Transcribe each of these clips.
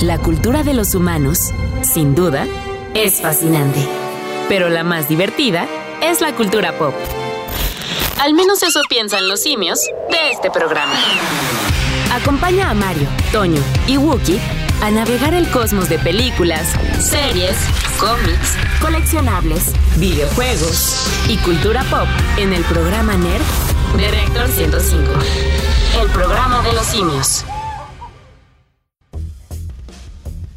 La cultura de los humanos, sin duda, es fascinante. Pero la más divertida es la cultura pop. Al menos eso piensan los simios de este programa. Acompaña a Mario, Toño y Wookie a navegar el cosmos de películas, series, cómics, coleccionables, videojuegos y cultura pop en el programa Nerd de Reactor 105. El programa de los simios.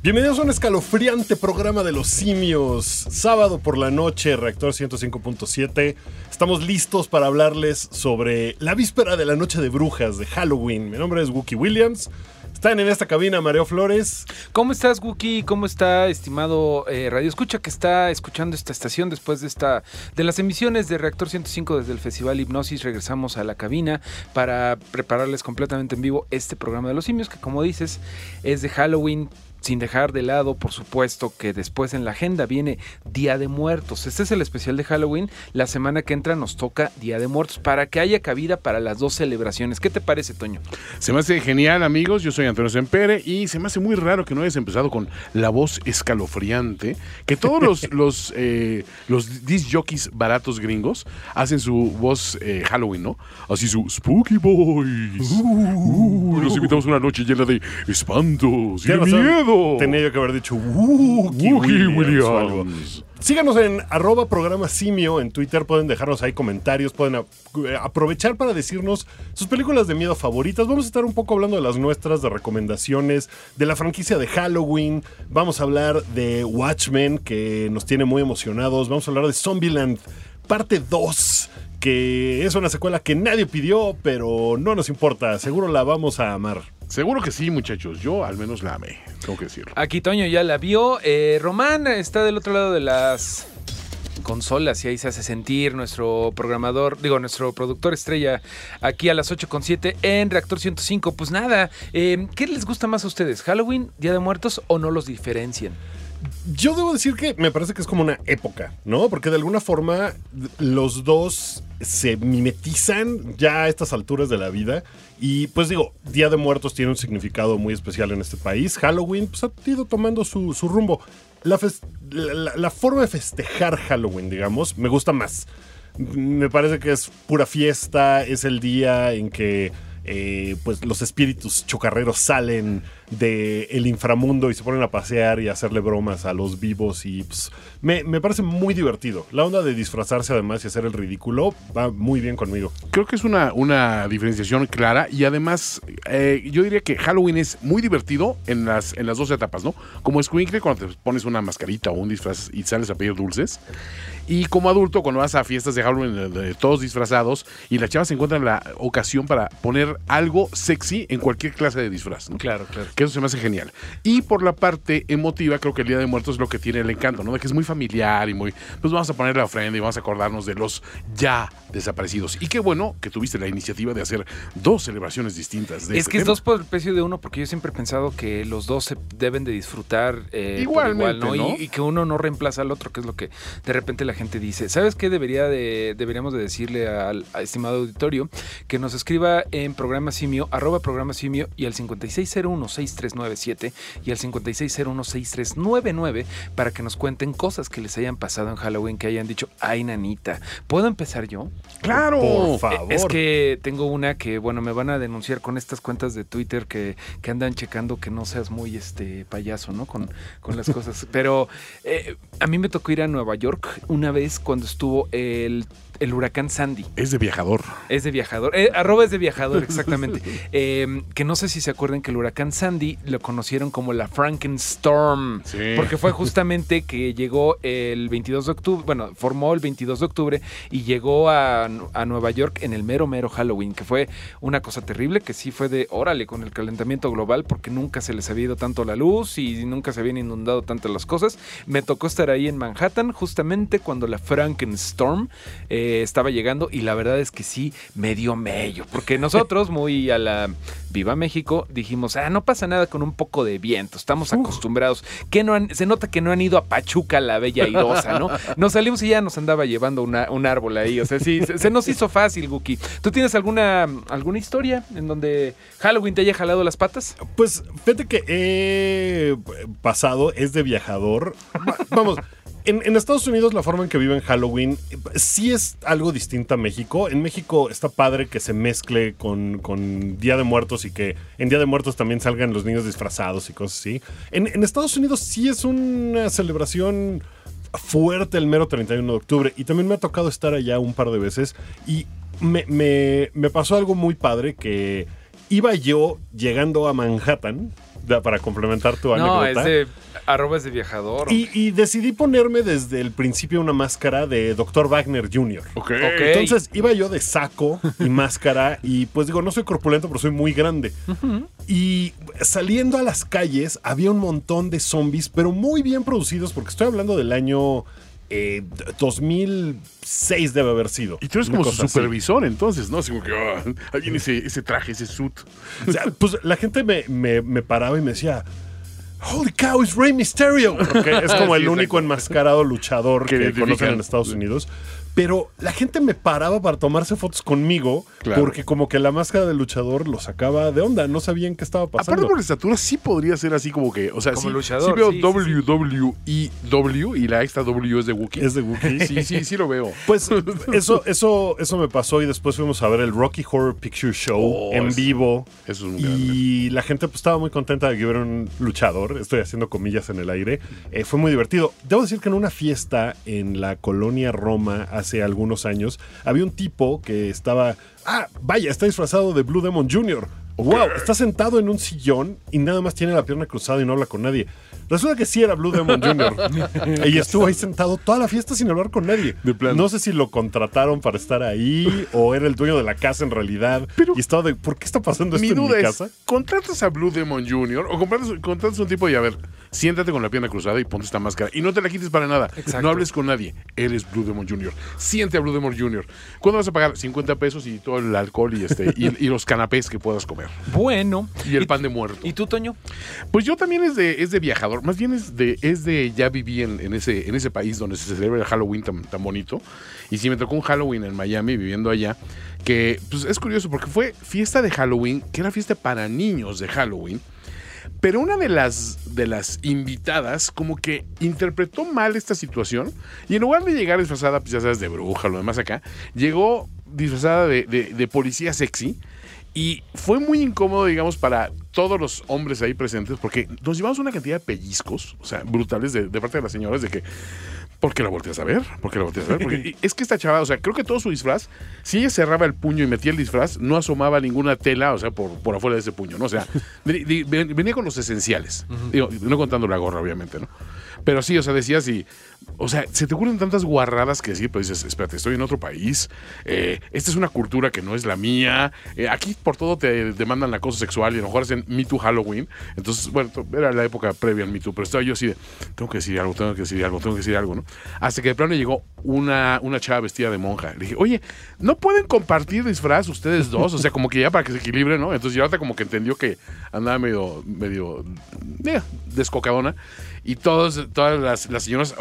Bienvenidos a un escalofriante programa de los simios. Sábado por la noche, Reactor 105.7. Estamos listos para hablarles sobre la víspera de la noche de brujas de Halloween. Mi nombre es Wookie Williams. Están en esta cabina Mario Flores. ¿Cómo estás, Wookie? ¿Cómo está, estimado eh, Radio Escucha, que está escuchando esta estación después de esta de las emisiones de Reactor 105 desde el Festival Hipnosis? Regresamos a la cabina para prepararles completamente en vivo este programa de los simios, que como dices, es de Halloween sin dejar de lado, por supuesto, que después en la agenda viene Día de Muertos. Este es el especial de Halloween. La semana que entra nos toca Día de Muertos para que haya cabida para las dos celebraciones. ¿Qué te parece, Toño? Se me hace genial, amigos. Yo soy Antonio Sempere y se me hace muy raro que no hayas empezado con la voz escalofriante. Que todos los, los, eh, los disc jockeys baratos gringos hacen su voz eh, Halloween, ¿no? Así su Spooky Boys. Uh, los invitamos a una noche llena de espantos y de Miedo. Tenía yo que haber dicho Wookie Wookie Williams. o algo. Williams. Síganos en arroba programa simio en Twitter, pueden dejarnos ahí comentarios, pueden a- eh, aprovechar para decirnos sus películas de miedo favoritas. Vamos a estar un poco hablando de las nuestras, de recomendaciones, de la franquicia de Halloween. Vamos a hablar de Watchmen, que nos tiene muy emocionados. Vamos a hablar de Zombieland, parte 2, que es una secuela que nadie pidió, pero no nos importa, seguro la vamos a amar. Seguro que sí, muchachos. Yo al menos la amé, tengo que decirlo. Aquí Toño ya la vio. Eh, Román está del otro lado de las consolas y ahí se hace sentir nuestro programador, digo, nuestro productor estrella aquí a las 8.7 en Reactor 105. Pues nada, eh, ¿qué les gusta más a ustedes? ¿Halloween, Día de Muertos o no los diferencian? Yo debo decir que me parece que es como una época, ¿no? Porque de alguna forma los dos se mimetizan ya a estas alturas de la vida. Y pues digo, Día de Muertos tiene un significado muy especial en este país. Halloween pues, ha ido tomando su, su rumbo. La, forma de festejar Halloween, digamos, me gusta más. Me parece que es pura fiesta, es el día en que eh, pues los espíritus chocarreros salen del inframundo y se ponen a pasear y a hacerle bromas a los vivos y pues, me, me parece muy divertido. La onda de disfrazarse además y hacer el ridículo va muy bien conmigo. Creo que es una, una diferenciación clara y además eh, yo diría que Halloween es muy divertido en las, en las dos etapas, ¿no? Como escuincle cuando te pones una mascarita o un disfraz y sales a pedir dulces. Y como adulto cuando vas a fiestas de Halloween de- de todos disfrazados y la chava se encuentra en la ocasión para poner algo sexy en cualquier clase de disfraz, ¿no? Claro, claro. Que eso se me hace genial. Y por la parte emotiva, creo que el Día de Muertos es lo que tiene el encanto, ¿no? De que es muy familiar y muy. Pues vamos a poner la ofrenda y vamos a acordarnos de los ya desaparecidos. Y qué bueno que tuviste la iniciativa de hacer dos celebraciones distintas. De Es este que es tema. dos por el precio de uno, porque yo siempre he pensado que los dos se deben de disfrutar eh, Igualmente, igual, ¿no? Y, y que uno no reemplaza al otro, que es lo que de repente la gente dice. ¿Sabes qué debería de, deberíamos de decirle al a estimado auditorio? Que nos escriba en programa simio, arroba programa simio y al 5601-6397 y al 5601-6399 para que nos cuenten cosas que les hayan pasado en Halloween, que hayan dicho, ay, nanita, ¿puedo empezar yo? ¡Claro! Por favor. Es que tengo una que, bueno, me van a denunciar con estas cuentas de Twitter que, que andan checando que no seas muy este payaso, ¿no? Con, con las cosas. Pero eh, a mí me tocó ir a Nueva York una vez cuando estuvo el, el huracán Sandy. Es de viajador. Es de viajador. Eh, arroba es de viajador, exactamente. Eh, que no sé si se acuerdan que el huracán Sandy lo conocieron como la Frankenstorm. Sí. Porque fue justamente que llegó el 22 de octubre, bueno, formó el 22 de octubre y llegó a, a Nueva York en el mero, mero Halloween, que fue una cosa terrible, que sí fue de órale con el calentamiento global, porque nunca se les había ido tanto la luz y nunca se habían inundado tantas las cosas. Me tocó estar ahí en Manhattan justamente cuando la Frankenstorm eh, eh, estaba llegando y la verdad es que sí me dio mello, porque nosotros muy a la Viva México dijimos, ah, no pasa nada con un poco de viento, estamos acostumbrados, que no han- se nota que no han ido a Pachuca la Bella Irosa, ¿no? Nos salimos y ya nos andaba llevando una- un árbol ahí, o sea, sí, se, se nos hizo fácil, Guki. ¿Tú tienes alguna, alguna historia en donde Halloween te haya jalado las patas? Pues fíjate que he pasado, es de viajador. Va- Vamos, en, en Estados Unidos la forma en que viven Halloween sí es algo distinta a México. En México está padre que se mezcle con, con Día de Muertos y que en Día de Muertos también salgan los niños disfrazados y cosas así. En, en Estados Unidos sí es una celebración fuerte el mero 31 de octubre y también me ha tocado estar allá un par de veces y me, me- me pasó algo muy padre que iba yo llegando a Manhattan para complementar tu No, anécdota. es de arroba es de viajador. Y, y decidí ponerme desde el principio una máscara de Dr. Wagner Jr. Ok. Ok. Entonces iba yo de saco y máscara y pues digo, no soy corpulento, pero soy muy grande. Y saliendo a las calles había un montón de zombies, pero muy bien producidos, porque estoy hablando del año eh, 2006 debe haber sido. Y tú eres como su así. supervisor, entonces, ¿no? Así como que, ah, ahí viene ese, ese traje, ese suit. O sea, pues la gente me, me- me paraba y me decía... Holy cow, es Rey Mysterio. Porque es como Sí, el único exacto. enmascarado luchador Que que, conocen en Estados Unidos. Pero la gente me paraba para tomarse fotos conmigo Claro. porque como que la máscara del luchador lo sacaba de onda. No sabían qué estaba Aparte pasando. por la estatura sí podría ser así como que, o sea, Como sí, luchador, sí veo sí, sí, WWE y la extra W es de Wookiee. Es de Wookiee. Sí, sí, sí lo veo. Pues eso, eso, eso me pasó y después fuimos a ver el Rocky Horror Picture Show Oh, en vivo. eso es un grande. Y la gente pues, estaba muy contenta de que hubiera un luchador. Estoy haciendo comillas en el aire. Eh, fue muy divertido. Debo decir que en una fiesta en la colonia Roma hace algunos años había un tipo que estaba. Ah, vaya, está disfrazado de Blue Demon Jr. Wow, está sentado en un sillón y nada más tiene la pierna cruzada y no habla con nadie. Resulta que sí era Blue Demon Jr. y estuvo ahí sentado toda la fiesta sin hablar con nadie. De plano. No sé si lo contrataron para estar ahí o era el dueño de la casa en realidad. Pero- y estaba de, ¿por qué está pasando esto Mi en duda mi es, casa? ¿contratas a Blue Demon Jr. o contratas, contratas a un tipo y a ver, siéntate con la pierna cruzada y ponte esta máscara y no te la quites para nada. Exacto. No hables con nadie. Eres Blue Demon Jr. Siente a Blue Demon Jr. ¿Cuándo vas a pagar? 50 pesos y todo el alcohol y, este, y, y los canapés que puedas comer. Bueno. Y el pan de muerto. ¿Y tú, Toño? Pues yo también es de, es de viajador, más bien es de, es de ya viví en, en ese, en ese país donde se celebra el Halloween tan, tan bonito. Y sí me tocó un Halloween en Miami viviendo allá, que pues es curioso porque fue fiesta de Halloween, que era fiesta para niños de Halloween. Pero una de las, de las invitadas como que interpretó mal esta situación y en lugar de llegar disfrazada, pues ya sabes, de bruja, lo demás acá, llegó disfrazada de, de- policía sexy y fue muy incómodo, digamos, para todos los hombres ahí presentes porque nos llevamos una cantidad de pellizcos, o sea, brutales de, de parte de las señoras de que... ¿Por qué la volteas a ver? ¿Por qué la volteas a ver? Porque es que esta chava, o sea, creo que todo su disfraz, si ella cerraba el puño y metía el disfraz, no asomaba ninguna tela, o sea, por, por afuera de ese puño, ¿no? O sea, venía con los esenciales. Digo, no contando la gorra, obviamente, ¿no? Pero sí, o sea, decías y. O sea, se te ocurren tantas guarradas que decir, pues dices, espérate, estoy en otro país, eh, esta es una cultura que no es la mía, eh, aquí por todo te demandan acoso sexual y a lo mejor hacen Me Too Halloween. Entonces, bueno, era la época previa al Me Too, pero estaba yo así de, tengo que decir algo, tengo que decir algo, tengo que decir algo, ¿no? Hasta que de plano llegó una, una chava vestida de monja. Le dije, oye, ¿no pueden compartir disfraz ustedes dos? O sea, como que ya para que se equilibren, ¿no? Entonces ya ahorita como que entendió que andaba medio, medio, eh, descocadona. Y todos, todas las, las señoras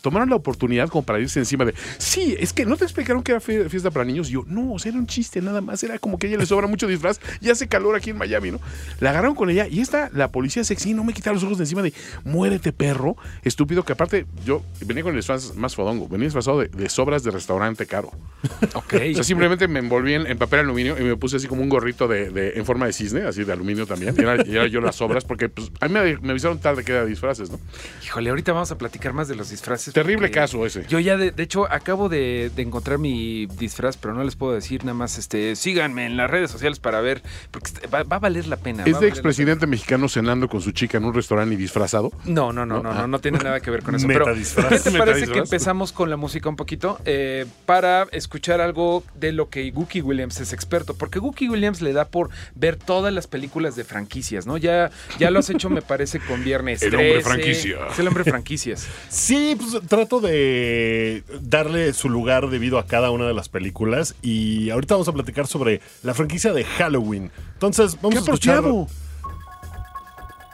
tomaron la oportunidad como para irse encima de, sí, es que no te explicaron que era fie- fiesta para niños. Y yo, no, o sea, era un chiste nada más. Era como que a ella le sobra mucho disfraz y hace calor aquí en Miami, ¿no? La agarraron con ella y esta, la policía sexy, no me quitaron los ojos de encima de, muérete perro, estúpido, que aparte yo venía con el disfraz más fodongo, venía disfrazado de, de sobras de restaurante caro. Ok. O sea, simplemente me envolví en, en papel aluminio y me puse así como un gorrito de, de- en forma de cisne, así de aluminio también. Y era, y era yo las sobras porque pues, a mí me, me avisaron tarde que era de disfraces, ¿no? Híjole, ahorita vamos a platicar más de los disfraces. Terrible caso ese. Yo ya, de, de hecho, acabo de, de encontrar mi disfraz, pero no les puedo decir nada más, este, síganme en las redes sociales para ver, porque este, va, va a valer la pena. ¿Es de expresidente mexicano cenando con su chica en un restaurante y disfrazado? No, no, no, no, no, no tiene nada que ver con eso. Meta Pero, disfraz. ¿qué te Meta parece que empezamos con la música un poquito? Eh, para escuchar algo de lo que Gookie Williams es experto, porque Gookie Williams le da por ver todas las películas de franquicias, ¿no? Ya, ya lo has hecho, me parece, con Viernes El hombre 13, franquicia. Es el hombre franquicias. Sí, pues trato de darle su lugar debido a cada una de las películas. Y ahorita vamos a platicar sobre la franquicia de Halloween. Entonces, vamos ¡Qué a escuchar.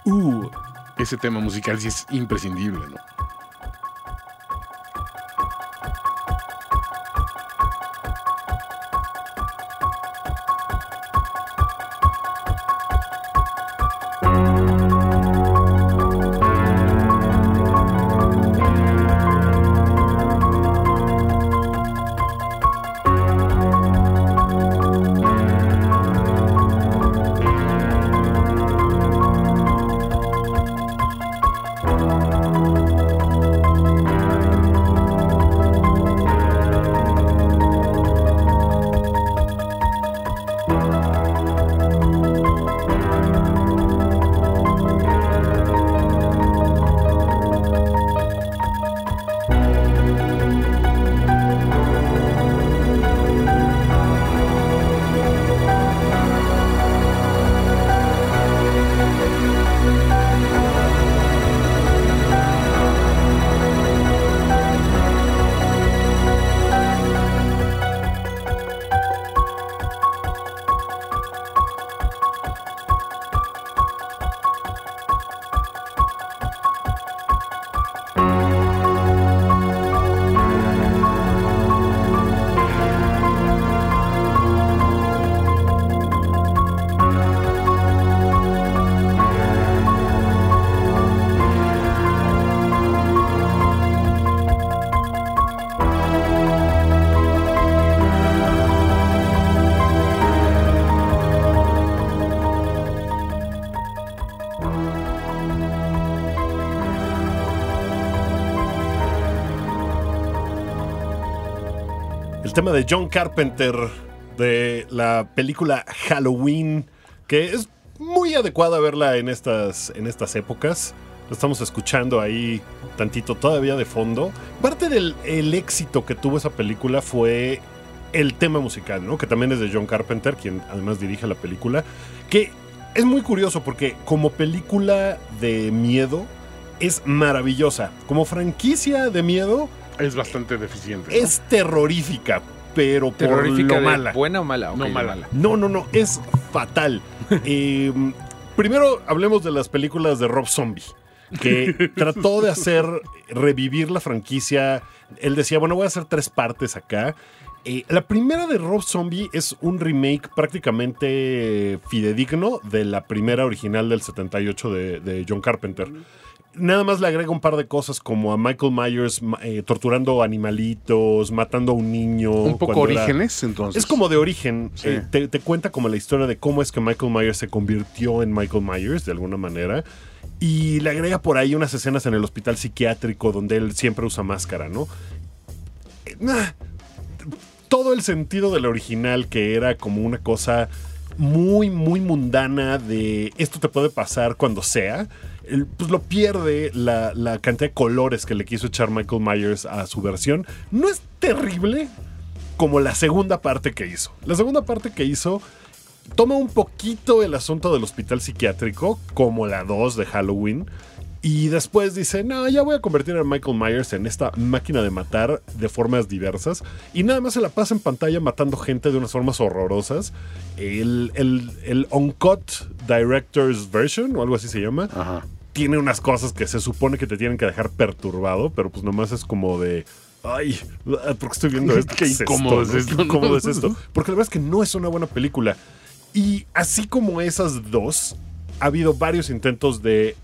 Uh, Ese tema musical sí es imprescindible, ¿no? El tema de John Carpenter de la película Halloween, que es muy adecuada verla en estas, en estas épocas. Lo estamos escuchando ahí tantito todavía de fondo. Parte del el éxito que tuvo esa película fue el tema musical, ¿no? Que también es de John Carpenter, quien además dirige la película. Que es muy curioso porque como película de miedo es maravillosa. Como franquicia de miedo Es bastante deficiente. ¿no? es terrorífica, pero Terrorífica por lo mala. ¿Buena o mala? Ok, No, de mala. No, no, no, es fatal. Eh, primero hablemos de las películas de Rob Zombie, que trató de hacer revivir la franquicia. Él decía, bueno, voy a hacer tres partes acá. Eh, la primera de Rob Zombie es un remake prácticamente fidedigno de la primera original del 78 de, de John Carpenter. Nada más le agrega un par de cosas como a Michael Myers eh, torturando animalitos, matando a un niño. Un poco era- orígenes, entonces. es como de origen. Sí. eh, te, te cuenta como la historia de cómo es que Michael Myers se convirtió en Michael Myers de alguna manera. Y le agrega por ahí unas escenas en el hospital psiquiátrico donde él siempre usa máscara, ¿no? Eh, nah, todo el sentido del original que era como una cosa muy, muy mundana de esto te puede pasar cuando sea, pues lo pierde la, la cantidad de colores que le quiso echar Michael Myers a su versión. No es terrible como la segunda parte que hizo. La segunda parte que hizo toma un poquito el asunto del hospital psiquiátrico, como la 2 de Halloween, y después dice, no, ya voy a convertir a Michael Myers en esta máquina de matar de formas diversas, y nada más se la pasa en pantalla matando gente de unas formas horrorosas. El, el, el Uncut Director's Version, o algo así se llama, Ajá. Tiene unas cosas que se supone que te tienen que dejar perturbado, pero pues nomás es como de. Ay, ¿por qué estoy viendo esto? Qué incómodo es esto, Qué ¿no? incómodo es esto. Porque la verdad es que no es una buena película. Y así como esas dos, ha habido varios intentos de.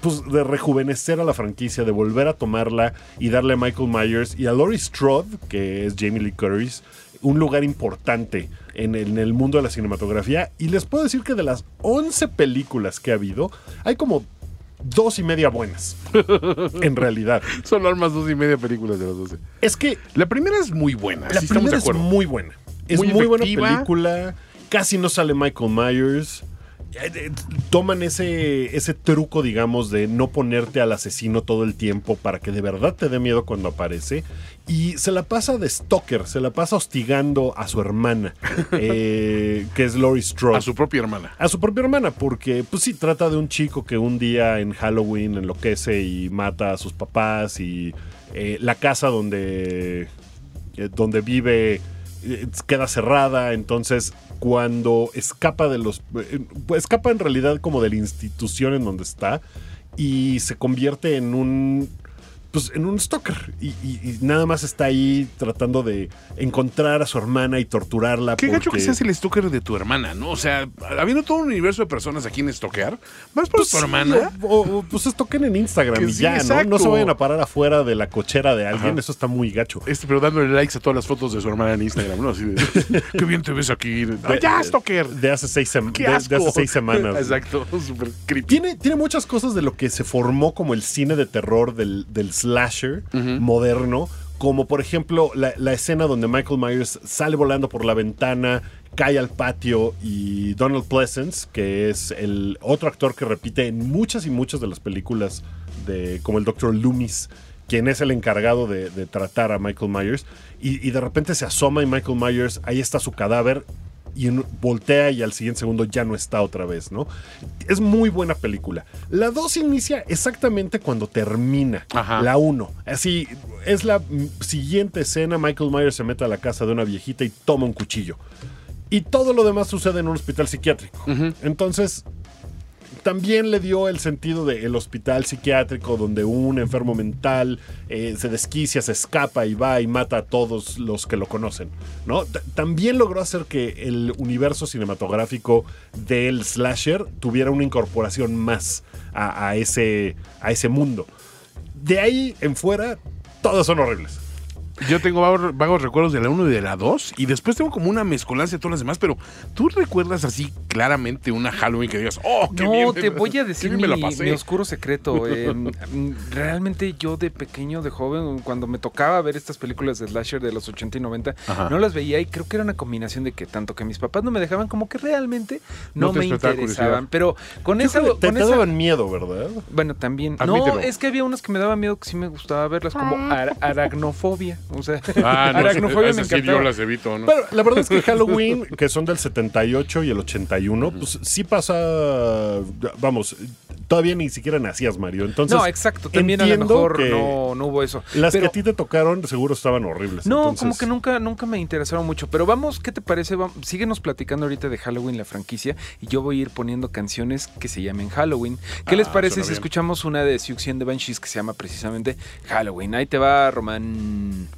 Pues de rejuvenecer a la franquicia, de volver a tomarla y darle a Michael Myers y a Laurie Strode, que es Jamie Lee Curtis, un lugar importante en el, en el mundo de la cinematografía. Y les puedo decir que de las 11 películas que ha habido, hay como dos y media buenas. en realidad. Son armas dos y media películas de las 12. Es que La primera es muy buena. la sí primera es muy buena. Es Muy muy, buena película. Casi no sale Michael Myers. Eh, eh, toman ese, ese truco, digamos, de no ponerte al asesino todo el tiempo para que de verdad te dé miedo cuando aparece. Y se la pasa de stalker, se la pasa hostigando a su hermana, eh, que es Laurie Strode. A su propia hermana. A su propia hermana, porque pues sí, trata de un chico que un día en Halloween enloquece y mata a sus papás y eh, la casa donde, eh, donde vive queda cerrada, entonces cuando escapa de los... eh, escapa en realidad como de la institución en donde está y se convierte en un... Pues en un stalker y, y- y nada más está ahí tratando de encontrar a su hermana y torturarla. Qué gacho que seas el stalker de tu hermana, ¿no? O sea, habiendo todo un universo de personas a quien stalkear, vas por Pues tu sí, hermana. o, o, pues es toquen en Instagram Que y sí, ya, ¿no? exacto. No se vayan a parar afuera de la cochera de alguien, Ajá. eso está muy gacho. Este, pero dándole likes a todas las fotos de su hermana en Instagram, ¿no? Así de, qué bien te ves aquí. ¡Ah, ya, stalker! De hace seis, sem- ¡Qué de- de asco! hace seis semanas. Exacto, súper creepy. Tiene, tiene muchas cosas de lo que se formó como el cine de terror del, del slasher moderno, como por ejemplo la, la escena donde Michael Myers sale volando por la ventana, cae al patio y Donald Pleasence, que es el otro actor que repite en muchas y muchas de las películas de como el Dr. Loomis, quien es el encargado de, de tratar a Michael Myers, y, y de repente se asoma y Michael Myers, ahí está su cadáver, y en- voltea y al siguiente segundo ya no está otra vez, ¿no? Es muy buena película. La 2 inicia exactamente cuando termina Ajá. la 1. Así, es la siguiente escena, Michael Myers se mete a la casa de una viejita y toma un cuchillo. Y todo lo demás sucede en un hospital psiquiátrico. Entonces, también le dio el sentido del hospital psiquiátrico donde un enfermo mental eh, se desquicia, se escapa y va y mata a todos los que lo conocen. ¿no? También logró hacer que el universo cinematográfico del slasher tuviera una incorporación más a, a ese, a ese mundo. De ahí en fuera, todos son horribles. Yo tengo vagos, vagos recuerdos de la 1 y de la 2, y después tengo como una mezcolanza de todas las demás, pero ¿tú recuerdas así claramente una Halloween que digas, oh, qué No, bien, te voy a decir mi, me la pasé"? mi oscuro secreto. eh, realmente yo de pequeño, de joven, cuando me tocaba ver estas películas de slasher de los 80 y 90, Ajá. no las veía y creo que era una combinación de que tanto que mis papás no me dejaban como que realmente no, No me interesaban. curiosidad. Pero con Yo esa... te, con te esa- daban miedo, ¿verdad? Bueno, también. Admítelo. No, es que había unas que me daban miedo que sí me gustaba verlas, como ar- aracnofobia. O sea, Ah, no, aracnofobia me esas sí yo las evito, ¿no? Pero la verdad es que Halloween, que son del 78 y el 81, pues sí pasa. Vamos, todavía ni siquiera nacías, Mario. Entonces. no, exacto. También a lo mejor no, no hubo eso. Las Pero- que a ti te tocaron seguro estaban horribles. No, entonces- como que nunca, nunca me interesaron mucho. Pero vamos, ¿qué te parece? Vam- síguenos platicando ahorita de Halloween, la franquicia, y yo voy a ir poniendo canciones que se llamen Halloween. ¿Qué les Ah, parece suena si bien. escuchamos una de Siouxsie and the Banshees que se llama precisamente Halloween? Ahí te va, Román.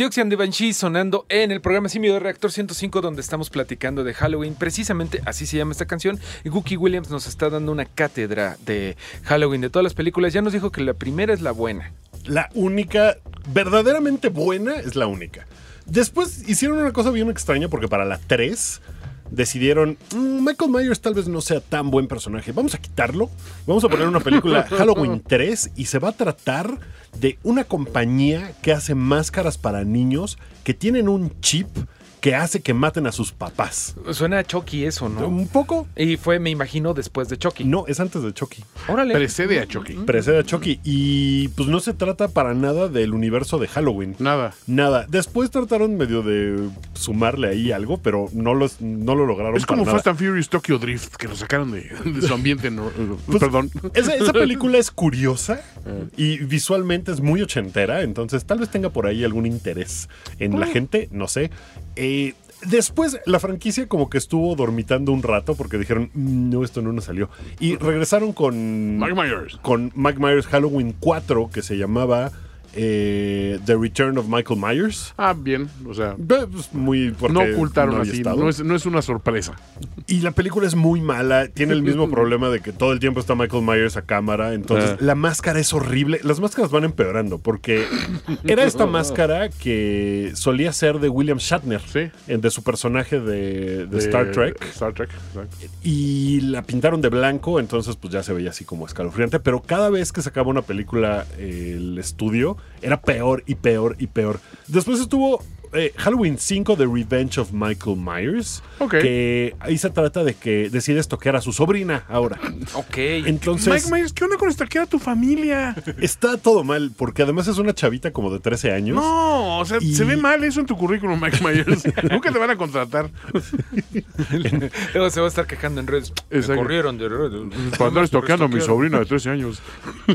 Siouxsie and Banshee sonando en el programa Simio de Reactor 105 donde estamos platicando de Halloween. Precisamente así se llama esta canción. Y Gookie Williams nos está dando una cátedra de Halloween de todas las películas. Ya nos dijo que la primera es la buena. La única, verdaderamente buena, es la única. Después hicieron una cosa bien extraña porque para la 3 decidieron, "Mm, Michael Myers tal vez no sea tan buen personaje, vamos a quitarlo, vamos a poner una película Halloween 3 y se va a tratar de una compañía que hace máscaras para niños que tienen un chip que hace que maten a sus papás. Suena a Chucky eso, ¿no? Un poco. Y fue, me imagino, después de Chucky. No, es antes de Chucky. Órale. Precede a Chucky. Precede a Chucky. Y pues no se trata para nada del universo de Halloween. Nada. Nada. Después trataron medio de sumarle ahí algo, pero no, los, no lo lograron. Es como para Fast nada. and Furious Tokyo Drift, que lo sacaron de, de su ambiente. no- Pues, Perdón. Esa, esa película es curiosa y visualmente es muy ochentera, entonces tal vez tenga por ahí algún interés en la gente, no sé. Eh, después la franquicia como que estuvo dormitando un rato porque dijeron, "Mm, no, esto no nos salió. Y regresaron con... Mike Myers. Con Mike Myers Halloween 4 que se llamaba eh, The Return of Michael Myers. Ah, bien. O sea, pues, muy no ocultaron no así. No es, no es una sorpresa. Y la película es muy mala, tiene el mismo problema de que todo el tiempo está Michael Myers a cámara, entonces Ah. la máscara es horrible, las máscaras van empeorando porque era esta máscara que solía ser de William Shatner, Sí. de su personaje de, de De Star Trek, Star Trek. exacto. y la pintaron de blanco, entonces pues ya se veía así como escalofriante, pero cada vez que sacaba una película eh, el estudio era peor y peor y peor. Después estuvo eh, Halloween 5 The Revenge of Michael Myers, Ok. que ahí se trata de que decides toquear a su sobrina ahora. Ok. Entonces Mike Myers, ¿qué onda con esta? ¿Qué era tu familia? está todo mal, porque además es una chavita como de 13 años. No, o sea, Y- se ve mal eso en tu currículum, Mike Myers. Nunca te van a contratar. Luego se va a estar quejando en redes. Me corrieron de redes. Para andar toqueando a mi sobrina de 13 años.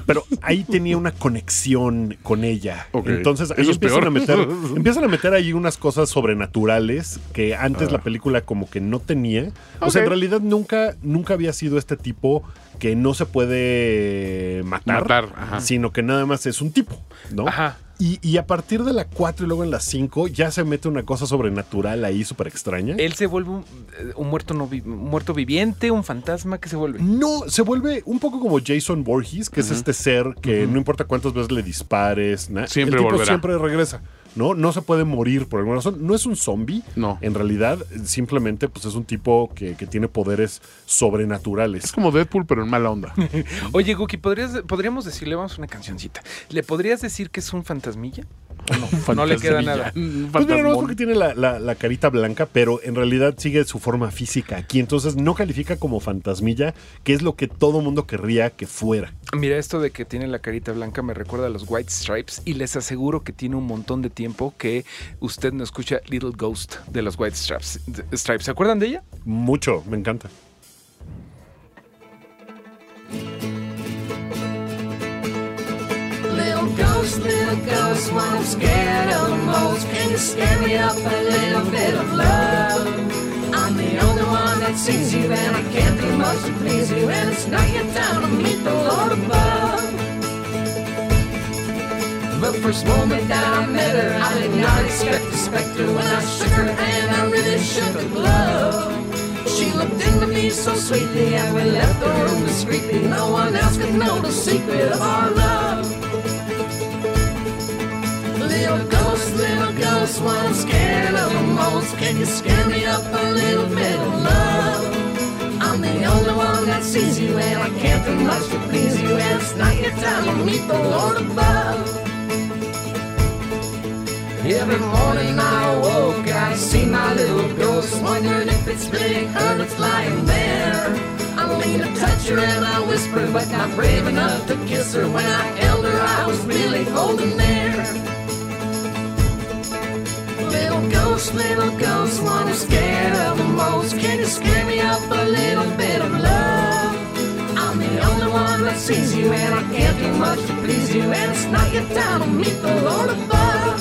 pero ahí tenía una conexión con ella. Ok. Entonces ahí Eso es empiezan peor. a meter empiezan a meter ahí unas cosas sobrenaturales que antes Ah. la película como que no tenía. O sea, en realidad nunca nunca había sido este tipo que no se puede matar, sino que nada más es un tipo, ¿no? Ajá. Y, y a partir de la 4 y luego en la 5 ya se mete una cosa sobrenatural ahí súper extraña. Él se vuelve un, eh, un muerto no vi- un muerto viviente, un fantasma que se vuelve. No, se vuelve un poco como Jason Voorhees, que es este ser que no importa cuántas veces le dispares, na- Siempre el tipo volverá. siempre regresa. ¿No? No se puede morir por alguna razón. No es un zombie. No. En realidad, simplemente pues, es un tipo que, que tiene poderes sobrenaturales. Es como Deadpool, pero en mala onda. Oye, Guki, ¿podrías, podríamos decirle, vamos a una cancioncita. ¿Le podrías decir que es un fantasmilla? ¿O no? no le queda nada. Pues mira, no es porque tiene la, la- la carita blanca, pero en realidad sigue su forma física aquí. Entonces no califica como fantasmilla, que es lo que todo mundo querría que fuera. Mira, esto de que tiene la carita blanca me recuerda a los White Stripes y les aseguro que tiene un montón de tiempo que usted no escucha Little Ghost de los White Stripes. Stripes. ¿Se acuerdan de ella? Mucho, me encanta. Ghost, little ghost, what I'm scared of the most. Can you scare me up a little bit of love? I'm the only one that sees you, and I can't do much to please you. And it's not your time to meet the Lord above. The first moment that I met her, I did not expect a specter. When I shook her hand, I really shook a glove. She looked into me so sweetly, and we left the room discreetly. No one else could know the secret of our love. Little ghost, little ghost, what I'm scared of the most. Can you scare me up a little bit of love? I'm the only one that sees you, and I can't do much to please you. And it's not your time to meet the Lord above. Every morning I awoke, I see my little ghost, wondering if it's really her that's lying there. I leaned to touch her and I whispered, but not brave enough to kiss her. When I held her, I was really holding there. Little ghost, little ghost, one I'm scared of the most. Can you scare me up a little bit of love? I'm the only one that sees you, and I can't do much to please you. And it's not your time to meet the Lord above.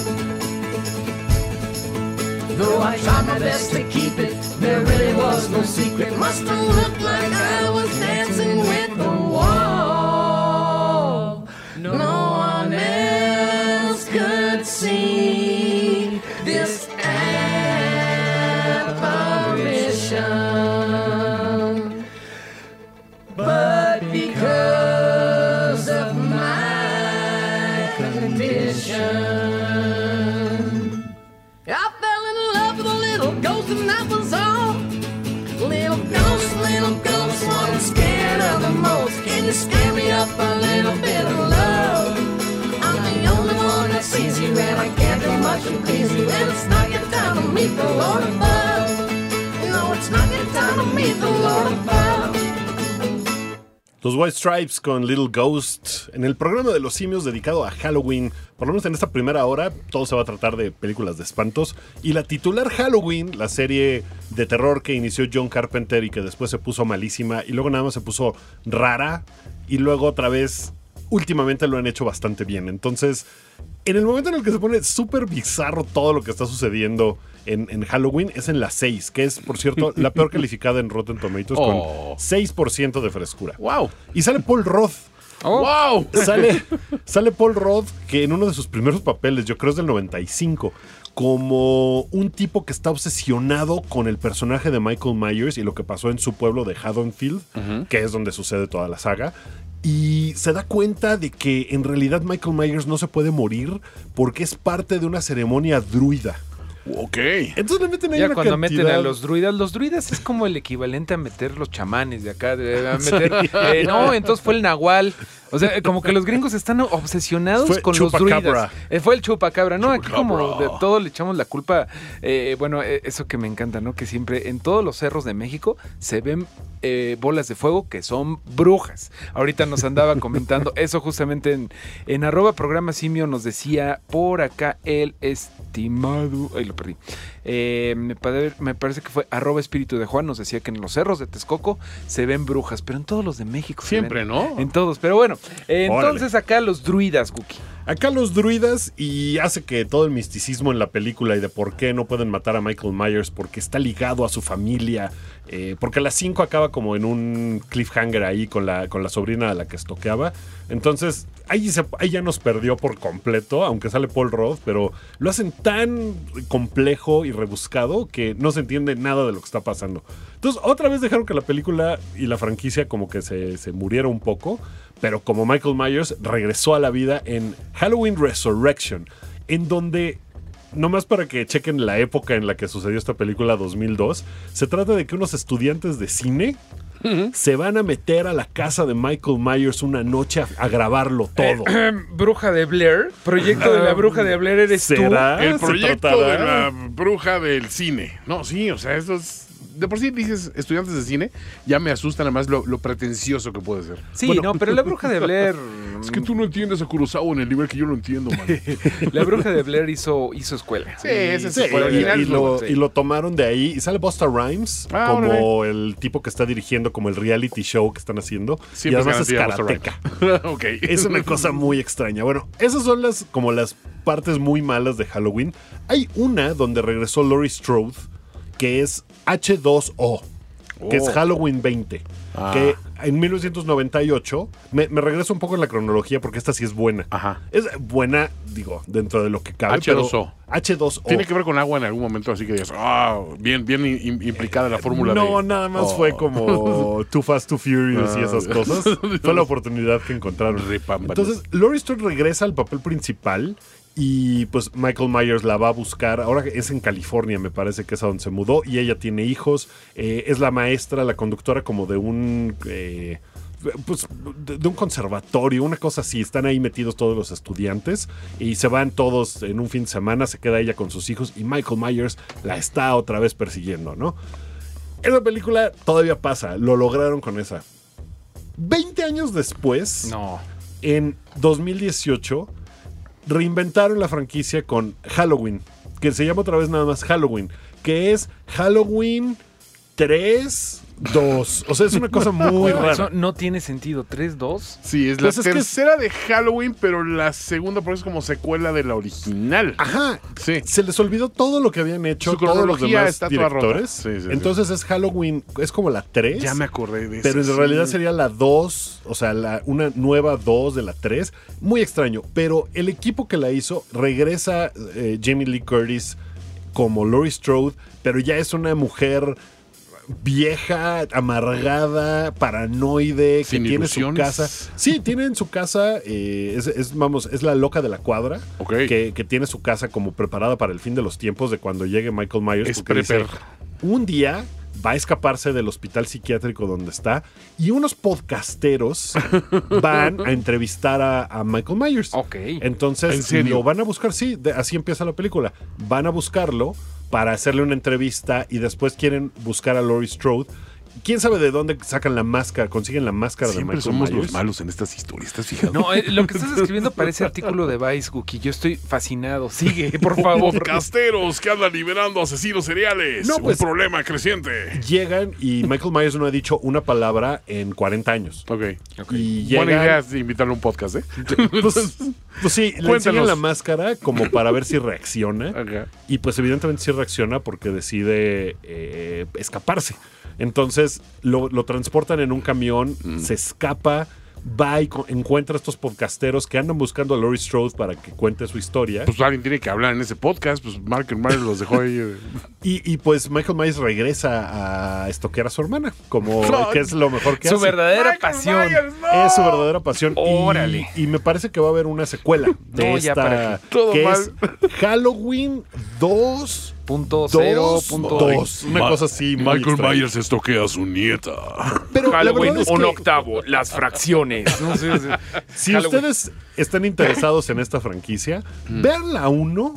Though I tried my best to keep it, there really was no secret. Must have looked like I was dancing with the wall. No one else could see. Los White Stripes con Little Ghost en el programa de los simios dedicado a Halloween. Por lo menos en esta primera hora todo se va a tratar de películas de espantos. Y la titular Halloween, la serie de terror que inició John Carpenter y que después se puso malísima y luego nada más se puso rara y luego otra vez últimamente lo han hecho bastante bien. Entonces, en el momento en el que se pone súper bizarro todo lo que está sucediendo en, en Halloween es en la 6, que es, por cierto, la peor calificada en Rotten Tomatoes Oh. con 6% de frescura. ¡Wow! Y sale Paul Roth. ¡Wow! Sale, sale Paul Roth, que en uno de sus primeros papeles, yo creo es del 95, como un tipo que está obsesionado con el personaje de Michael Myers y lo que pasó en su pueblo de Haddonfield, que es donde sucede toda la saga. Y se da cuenta de que en realidad Michael Myers no se puede morir porque es parte de una ceremonia druida. Ok. Entonces le meten ahí Ya una cuando meten a los druidas, los druidas es como el equivalente a meter los chamanes de acá. de- a meter- eh, no, entonces fue el nahual. O sea, como que los gringos están obsesionados Fue con los druidas. Eh, fue el chupacabra, ¿no? Aquí como de todo le echamos la culpa. eh, bueno, eh, eso que me encanta, ¿no? Que siempre en todos los cerros de México se ven eh, bolas de fuego que son brujas. Ahorita nos andaba comentando eso justamente en, en arroba programa simio nos decía por acá el estimado... lo perdí. Eh, me, pare- me parece que fue arroba espíritu de Juan, nos decía que en los cerros de Texcoco se ven brujas, pero en todos los de México. se Siempre, ven. ¿no? En todos, pero bueno, eh, entonces acá los druidas, Guki. Acá los druidas y hace que todo el misticismo en la película y de por qué no pueden matar a Michael Myers porque está ligado a su familia. eh, porque la 5 acaba como en un cliffhanger ahí con la, con la sobrina a la que estoqueaba. Entonces, ahí, ya nos perdió por completo, aunque sale Paul Roth, pero lo hacen tan complejo y rebuscado que no se entiende nada de lo que está pasando. Entonces, otra vez dejaron que la película y la franquicia como que se, se muriera un poco, pero como Michael Myers regresó a la vida en Halloween Resurrection, en donde Nomás para que chequen la época en la que sucedió esta película 2002, se trata de que unos estudiantes de cine se van a meter a la casa de Michael Myers una noche a, a grabarlo todo. bruja de Blair, proyecto de la bruja de Blair eres ¿Será? El ¿Se proyecto de la bruja del cine. No, sí, o sea, esto es. De por sí dices estudiantes de cine, ya me asustan además lo, lo pretencioso que puede ser. Sí, no, pero la bruja de Blair. Es que tú no entiendes a Kurosawa en el nivel que yo lo entiendo, man. La bruja de Blair hizo, hizo escuela. Sí, ese Sí, original. y, es lo, sí. y lo tomaron de ahí. Y sale Busta Rhymes Ah, como el tipo que está dirigiendo como el reality show que están haciendo. Siempre y además es karateca. ok. Es una cosa muy extraña. Bueno, esas son las como las partes muy malas de Halloween. Hay una donde regresó Laurie Strode, que es H2O, que es Oh. Halloween 20. Ah. Que en 1998, me, me regreso un poco en la cronología porque esta sí es buena. Ajá. Es buena, digo, dentro de lo que cabe. H2O. pero H2O. Tiene que ver con agua en algún momento, así que digas, ah, bien, bien im- implicada la fórmula No, de- nada más Oh. fue como Too Fast, Too Furious y Ah. esas cosas. Fue la oportunidad que encontraron. Entonces, Laurie Strode regresa al papel principal y pues Michael Myers la va a buscar. Ahora es en California, me parece que es a donde se mudó y ella tiene hijos. Eh, es la maestra, la conductora como de un... eh, pues de, un conservatorio, una cosa así. Están ahí metidos todos los estudiantes y se van todos en un fin de semana. Se queda ella con sus hijos y Michael Myers la está otra vez persiguiendo, ¿no? Esa película todavía pasa, lo lograron con esa. 20 años después, No. en 2018, reinventaron la franquicia con Halloween, que se llama otra vez nada más Halloween, que es Halloween 3, 2. O sea, es una cosa muy Eso rara. no tiene sentido. ¿3, 2? Sí, es Pues la es que es- tercera de Halloween, pero la segunda eso es como secuela de la original. Ajá. Sí. Se les olvidó todo lo que habían hecho Su todos los cronología demás está directores. Sí, sí, sí. Entonces es Halloween, es como la 3. Ya me acordé de eso. Pero en sí. realidad sería la 2, o sea, la, una nueva 2 de la 3. Muy extraño, pero el equipo que la hizo regresa eh, Jamie Lee Curtis como Laurie Strode, pero ya es una mujer vieja, amargada, paranoide, Sin que tiene su casa. Sí, tiene en su casa, eh, es, es, vamos, es la loca de la cuadra, que, que tiene su casa como preparada para el fin de los tiempos de cuando llegue Michael Myers. Es dice, un día va a escaparse del hospital psiquiátrico donde está y unos podcasteros van a entrevistar a, a Michael Myers. Ok. Entonces ¿En lo van a buscar, sí, de- así empieza la película. Van a buscarlo para hacerle una entrevista y después quieren buscar a Laurie Strode. ¿Quién sabe de dónde sacan la máscara, consiguen la máscara Siempre de Michael somos Myers? los malos en estas historias, ¿estás fijado? No, eh, lo que estás escribiendo parece artículo de Vice, Guki. Yo estoy fascinado. Sigue, por favor. Podcasteros que andan liberando asesinos seriales. No, pues- Un problema creciente. Llegan y Michael Myers no ha dicho una palabra en 40 años. Ok. Y Buena llegan- idea es invitarle a un podcast, ¿eh? Pues, pues sí, le enseñan la máscara como para ver si reacciona. Ajá. Y pues evidentemente sí reacciona porque decide eh, escaparse. Entonces lo, lo transportan en un camión, Mm. se escapa, va y encuentra a estos podcasteros que andan buscando a Laurie Strode para que cuente su historia. Pues alguien tiene que hablar en ese podcast. Pues Mark Myers los dejó ahí. eh. y, y, pues Michael Myers regresa a estoquear a su hermana, como No. que es lo mejor que Su hace. verdadera Michael pasión. Myers, no. Es su verdadera pasión. Y- Órale. Y, me parece que va a haber una secuela de No, ya esta. para. Todo que mal. es Halloween 2. Punto cero, Dos, punto dos. Una Ma- cosa así. muy Michael extraña. Myers estoquea a su nieta. Pero la Halloween, verdad es un que octavo, las fracciones. No sé, sí. si Halloween. ustedes están interesados en esta franquicia, vean la 1,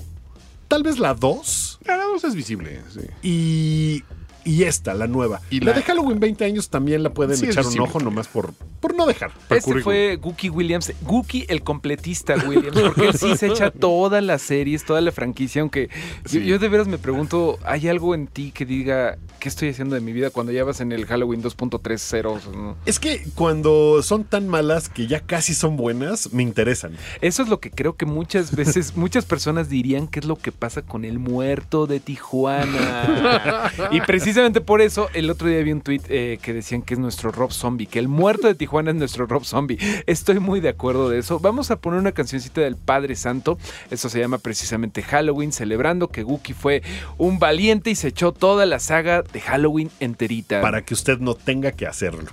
tal vez la 2 La dos es visible, sí. y, y esta, la nueva. Y la, la- de Halloween 20 años también la pueden Sí, echar un ojo nomás por, por no dejar. Este currículum. fue Gookie Williams, Gookie el completista Williams, porque él sí se echa todas las series, toda la franquicia, aunque yo, de veras me pregunto, ¿hay algo en ti que diga qué estoy haciendo de mi vida cuando ya vas en el Halloween 2.30? ¿no? Es que cuando son tan malas que ya casi son buenas, me interesan. Eso es lo que creo que muchas veces, muchas personas dirían que es lo que pasa con el muerto de Tijuana. y precisamente por eso, el otro día vi un tweet que decían que es nuestro Rob Zombie, que el muerto de Tijuana es nuestro Rob Zombie. Estoy muy de acuerdo de eso. Vamos a poner una cancioncita del Padre Santo. Eso se llama precisamente Halloween, celebrando que Gookie fue un valiente y se echó toda la saga de Halloween enterita. Para que usted no tenga que hacerlo.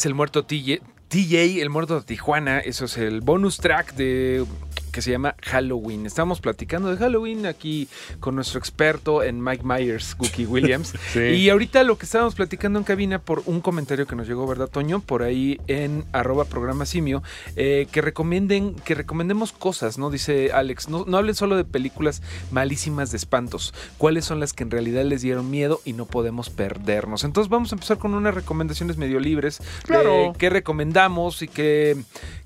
Es el muerto TJ, el muerto Tijuana. Eso es el bonus track de que se llama Halloween. Estamos platicando de Halloween aquí con nuestro experto en Mike Myers, Cookie Williams. Sí. Y ahorita lo que estábamos platicando en cabina por un comentario que nos llegó, ¿verdad, Toño? Por ahí en arroba programa simio, eh, que recomienden, que recomendemos cosas, ¿no? Dice Alex, no, no hablen solo de películas malísimas de espantos. ¿Cuáles son las que en realidad les dieron miedo y no podemos perdernos? Entonces vamos a empezar con unas recomendaciones medio libres. Claro. de qué recomendamos y qué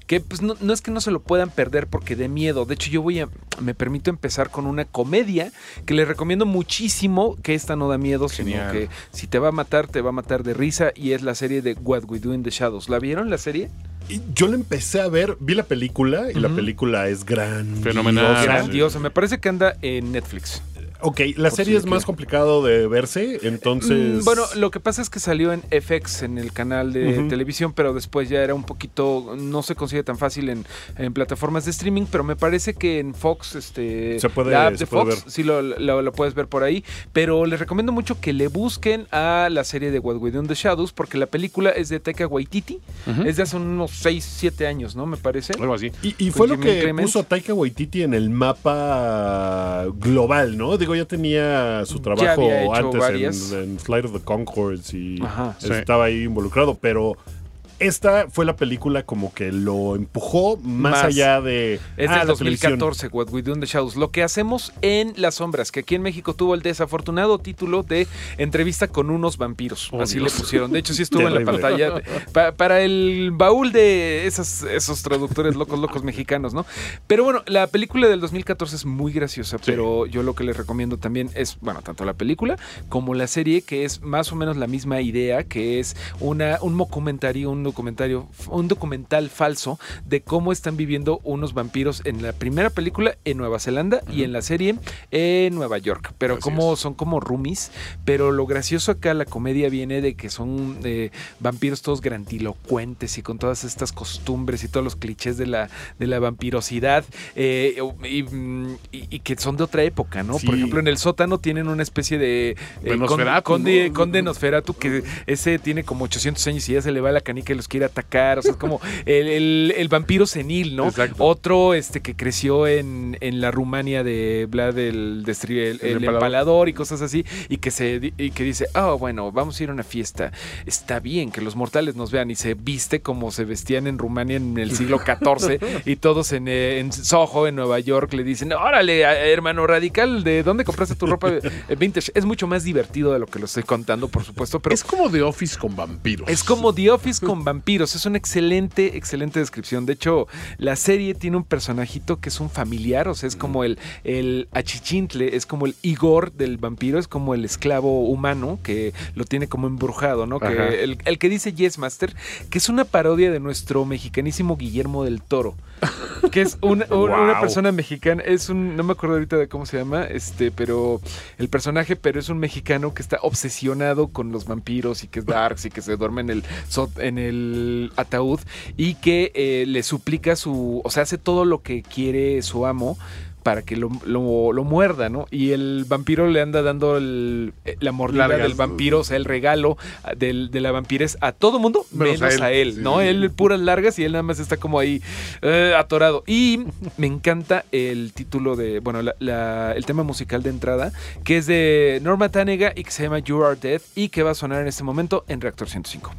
que pues no, no es que no se lo puedan perder porque de miedo. De hecho, yo voy a, me permito empezar con una comedia que les recomiendo muchísimo, que esta no da miedo, Genial. sino que si te va a matar, te va a matar de risa, y es la serie de What We Do in the Shadows. ¿La vieron la serie? Y yo la empecé a ver, vi la película y la película es gran. Fenomenal. Grandiosa, me parece que anda en Netflix. Ok, la serie si es más complicado de verse, entonces. Mm, Bueno, lo que pasa es que salió en FX, en el canal de televisión, pero después ya era un poquito, no se consigue tan fácil en, en plataformas de streaming, pero me parece que en Fox, este, Se puede- la app se de puede Fox, ver. sí lo, lo- lo puedes ver por ahí, pero les recomiendo mucho que le busquen a la serie de What We Do in the Shadows, porque la película es de Taika Waititi, es de hace unos 6, 7 años, ¿no? Me parece. Algo así. Y, y fue lo que Clement. puso a Taika Waititi en el mapa global, ¿no? Digo, ya tenía su trabajo antes en, en Flight of the Concords y Ajá. Sí. estaba ahí involucrado, pero esta fue la película como que lo empujó más, Más. allá de Es ah, del televisión. 2014, What We Do in the Shadows. Lo que hacemos en Las Sombras, que aquí en México tuvo el desafortunado título de Entrevista con unos vampiros. Oh, Así Dios. le pusieron. De hecho, sí estuvo en la pantalla. Pa- para el baúl de esas- esos traductores locos, locos mexicanos, ¿no? Pero bueno, la película del 2014 es muy graciosa, pero yo lo que les recomiendo también es, bueno, tanto la película como la serie, que es más o menos la misma idea, que es una, un documentario, un documentario, un documental falso de cómo están viviendo unos vampiros en la primera película en Nueva Zelanda y en la serie en Nueva York. Pero Así como es. son como roomies, pero lo gracioso acá la comedia viene de que son eh, vampiros todos grandilocuentes y con todas estas costumbres y todos los clichés de la, de la vampirosidad eh, y, mm, y- y que son de otra época, ¿no? Sí. Por ejemplo, en el sótano tienen una especie de eh, Nosferatu, conde, ¿no? conde Nosferatu que ese tiene como 800 años y ya se le va la canica y los quiere atacar. O sea, es como el, el- el vampiro senil, ¿no? Exacto. Otro este que creció en, en la Rumania de Vlad el, destri- el- El el empalador. y cosas así, y que se y que dice, oh, bueno, vamos a ir a una fiesta. Está bien que los mortales nos vean y se viste como se vestían en Rumania en el siglo XIV y todos en, eh, en Soho, en Nueva York, le dicen, órale, a- hermano radical, ¿de dónde compraste tu ropa eh, vintage? Es mucho más divertido de lo que lo estoy contando, por supuesto, pero es como The Office con vampiros. es como The Office con vampiros. Es una excelente, excelente descripción. De hecho, la serie tiene un personajito que es un familiar, o sea, es como el, el achichintle, es como el Igor del vampiro, es como el esclavo humano que lo tiene como embrujado, ¿no? Que el, el que dice Yes Master, que es una parodia de nuestro mexicanísimo Guillermo del Toro. Que es una, un- una persona mexicana, es un, no me acuerdo ahorita de cómo se llama, este, pero el personaje, pero es un mexicano que está obsesionado con los vampiros y que es darks y que se duerme en el, en el ataúd y que eh, le suplica su, o sea, hace todo lo que quiere su amo para que lo, lo- lo muerda, ¿no? Y el vampiro le anda dando el- eh, la mordida Largas. del vampiro, o sea, el regalo ah, del- de la vampires a todo mundo, Menos menos, a a él. él, Sí, ¿no? sí. Él puras largas y él nada más está como ahí eh, atorado. Y me encanta el título de, bueno, la- la- el tema musical de entrada, que es de Norma Tanega y que se llama You Are Dead y que va a sonar en este momento en Reactor 105.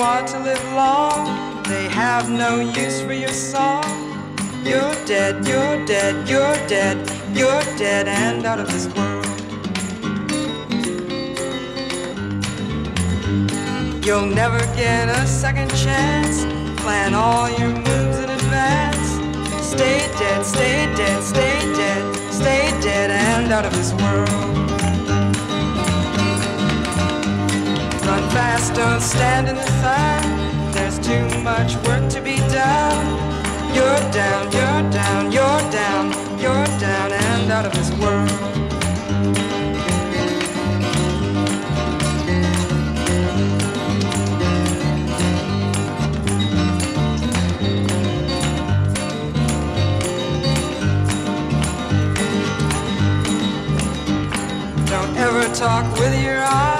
Want to live long. They have no use for your song. You're dead, you're dead, you're dead, you're dead and out of this world. You'll never get a second chance. Plan all your moves in advance. Stay dead, stay dead, stay dead, stay dead and out of this world. Fast, don't stand in the sun. There's too much work to be done. You're down, you're down, you're down, you're down and out of this world. Don't ever talk with your eyes.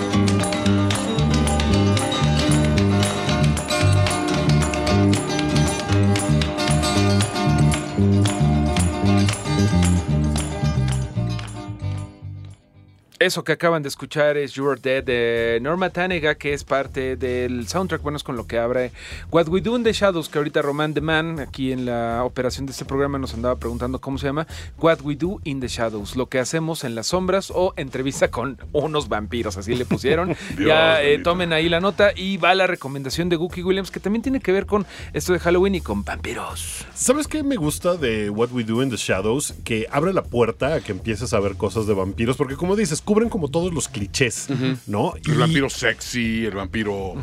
Eso que acaban de escuchar es You Are Dead de Norma Tanega, que es parte del soundtrack, bueno, es con lo que abre What We Do in the Shadows, que ahorita Roman The Man, aquí en la operación de este programa, nos andaba preguntando cómo se llama. What We Do in the Shadows, lo que hacemos en las sombras o entrevista con unos vampiros, así le pusieron. ya eh, tomen ahí la nota y va la recomendación de Gookie Williams, que también tiene que ver con esto de Halloween y con vampiros. ¿Sabes qué me gusta de What We Do in the Shadows? Que abre la puerta a que empieces a ver cosas de vampiros, porque como dices, cubren como todos los clichés, ¿no? El Y- vampiro sexy, el vampiro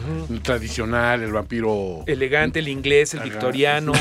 tradicional, el vampiro. Elegante, el inglés, el victoriano.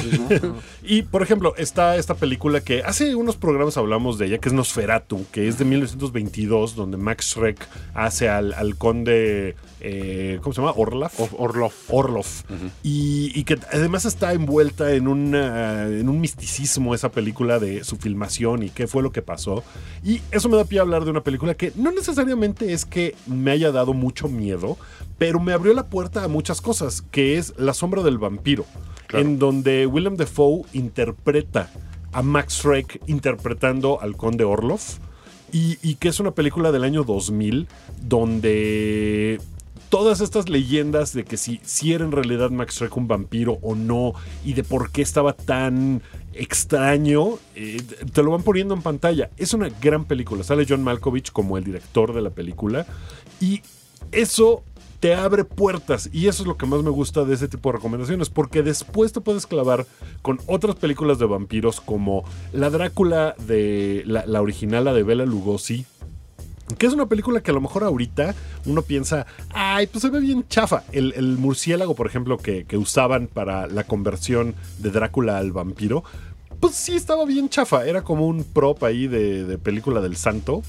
Y, por ejemplo, está esta película que hace unos programas hablamos de ella, que es Nosferatu, que es de 1922, donde Max Schreck hace al, al conde, eh, ¿cómo se llama? Orlaf. Of- Orlov. Orloff. y, y que además está envuelta en, una- en un misticismo esa película de su filmación y qué fue lo que pasó. Y eso me da pie a hablar de una película que no necesariamente es que me haya dado mucho miedo, pero me abrió la puerta a muchas cosas, que es La sombra del vampiro, Claro. en donde Willem Dafoe interpreta a Max Schreck interpretando al conde Orloff. Y, y que es una película del año 2000 donde todas estas leyendas de que si, si era en realidad Max Schreck un vampiro o no y de por qué estaba tan extraño, eh, te lo van poniendo en pantalla. Es una gran película. Sale John Malkovich como el director de la película y eso te abre puertas y eso es lo que más me gusta de ese tipo de recomendaciones porque después te puedes clavar con otras películas de vampiros como La Drácula de la, original, la de Bela Lugosi, que es una película que a lo mejor ahorita uno piensa, ay, pues se ve bien chafa. El, murciélago, por ejemplo, que usaban para la conversión de Drácula al vampiro, pues sí estaba bien chafa. Era como un prop ahí de, de película del santo,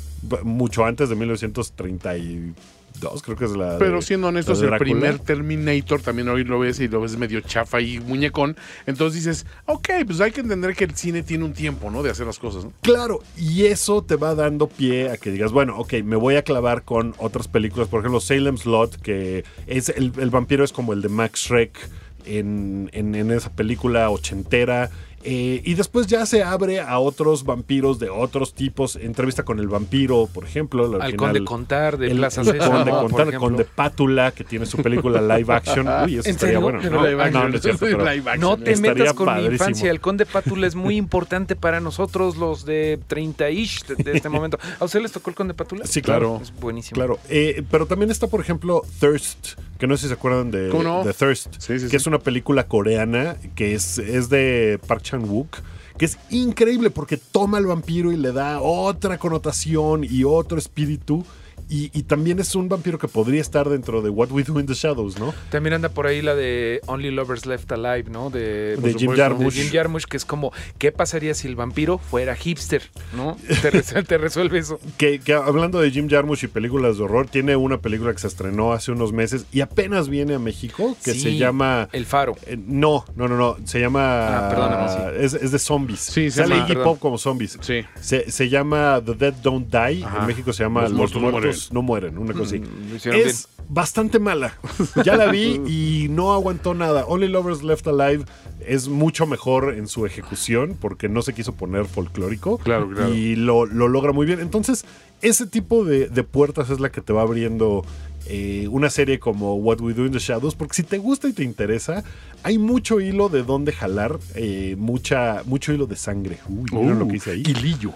mucho antes de 1932, creo que es la. de- Pero siendo honestos, de el primer Terminator también hoy lo ves y lo ves medio chafa y muñecón. Entonces dices, ok, pues hay que entender que el cine tiene un tiempo, ¿no? De hacer las cosas, ¿no? Claro, y eso te va dando pie a que digas, bueno, ok, me voy a clavar con otras películas, por ejemplo, Salem's Lot, que es el, el vampiro es como el de Max Schreck en, en- en esa película ochentera. Eh, y después ya se abre a otros vampiros de otros tipos. Entrevista con el vampiro, por ejemplo. el Al original- Conde Contar de el, Plaza el Sésamo, Conde por Contar, el. Conde Pátula, que tiene su película live action. Uy, eso ¿En estaría serio? bueno. No, action. no, no es cierto, pero- Live action. No te metas con mi padrísimo. infancia. El Conde Pátula es muy importante para nosotros, los de 30-ish de, de este momento. ¿A ustedes les tocó el Conde Pátula? Sí, claro. Es buenísimo. Claro, eh, pero también está, por ejemplo, Thirst, que no sé si se acuerdan de, ¿Cómo no? de Thirst, Sí, sí, que sí. es una película coreana que es, es de Park Chan-wook, que es increíble porque toma al vampiro y le da otra connotación y otro espíritu. Y, y también es un vampiro que podría estar dentro de What We Do in the Shadows, ¿no? También anda por ahí la de Only Lovers Left Alive, ¿no? De, Jim Jarmusch. de Jim Jarmusch, que es como, ¿qué pasaría si el vampiro fuera hipster? ¿No? Te, res- te resuelve eso. Que, que hablando de Jim Jarmusch y películas de horror, tiene una película que se estrenó hace unos meses y apenas viene a México, que Sí, se llama... El Faro. Eh, no, no, no, no. Se llama. Ah, perdóname, es, es de zombies. Sí, se Sale llama- Iggy. Pop como zombies. Sí. Se, se llama The Dead Don't Die. Ajá. En México se llama Los Los, muertos muertos, no mueren. Una cosa así. Mm, Es bastante mala. Ya la vi y no aguantó nada. Only Lovers Left Alive es mucho mejor en su ejecución porque no se quiso poner folclórico. Claro, claro. Y lo, lo logra muy bien. Entonces, ese tipo de, de puertas es la que te va abriendo eh, una serie como What We Do in the Shadows, porque si te gusta y te interesa, hay mucho hilo de dónde jalar, eh, mucha, mucho hilo de sangre. Uy, ¿vieron lo que hice ahí? Hilillo.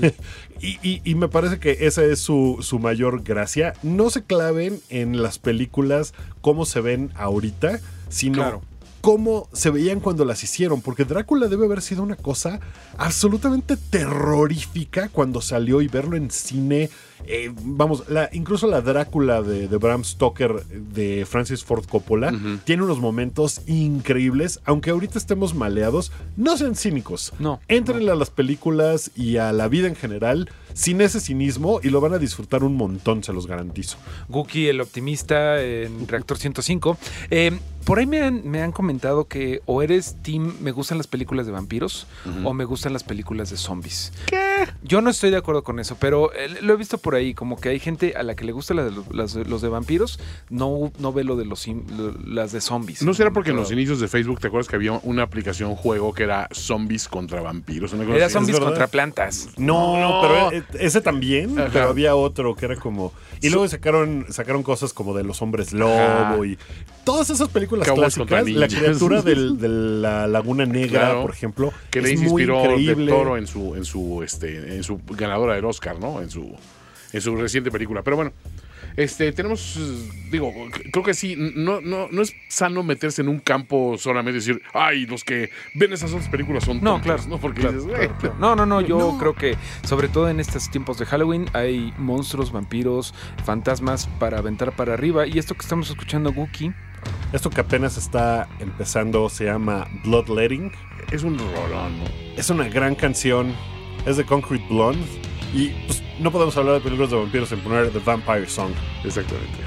Y, y- y me parece que esa es su, su mayor gracia. No se claven en las películas cómo se ven ahorita, sino Claro. cómo se veían cuando las hicieron. Porque Drácula debe haber sido una cosa absolutamente terrorífica cuando salió y verlo en cine. Eh, vamos, la, incluso la Drácula de, de Bram Stoker de Francis Ford Coppola tiene unos momentos increíbles. Aunque ahorita estemos maleados, no sean cínicos. No. Entrenle a las películas y a la vida en general sin ese cinismo y lo van a disfrutar un montón, se los garantizo. Guki, el optimista en Reactor 105. Eh, por ahí me han, me han comentado que o eres team, me gustan las películas de vampiros o me gustan las películas de zombies. ¿Qué? Yo no estoy de acuerdo con eso, pero eh, lo he visto por ahí, como que hay gente a la que le gusta la de los, las de- los de vampiros, no, no ve lo de los las de zombies. ¿No será porque en los inicios de Facebook te acuerdas que había una aplicación juego que era zombies contra vampiros? Una cosa Era así? zombies contra plantas. No, No. pero e- ese también, Ajá. pero había otro que era como... Y luego sacaron, sacaron cosas como de los hombres lobo Ajá. y todas esas películas clásicas. La criatura del- de la Laguna Negra, Claro. por ejemplo, que le es muy inspiró increíble. de Toro en su, en su, este, en su ganadora del Oscar, ¿no? En su, en su reciente película. Pero bueno, este, tenemos, eh, digo, creo que sí, no, no, no es sano meterse en un campo solamente y decir, ay, los que ven esas otras películas son No, tontos", claro. ¿no? Porque Claro, dices, claro, claro. No, no, no, yo creo que sobre todo en estos tiempos de Halloween hay monstruos, vampiros, fantasmas para aventar para arriba. Y esto que estamos escuchando, Guki, Esto que apenas está empezando se llama Bloodletting. es un rolón, ¿no? Es una gran canción. Es de Concrete Blonde. Y pues, no podemos hablar de películas de vampiros sin poner The Vampire Song. Exactamente.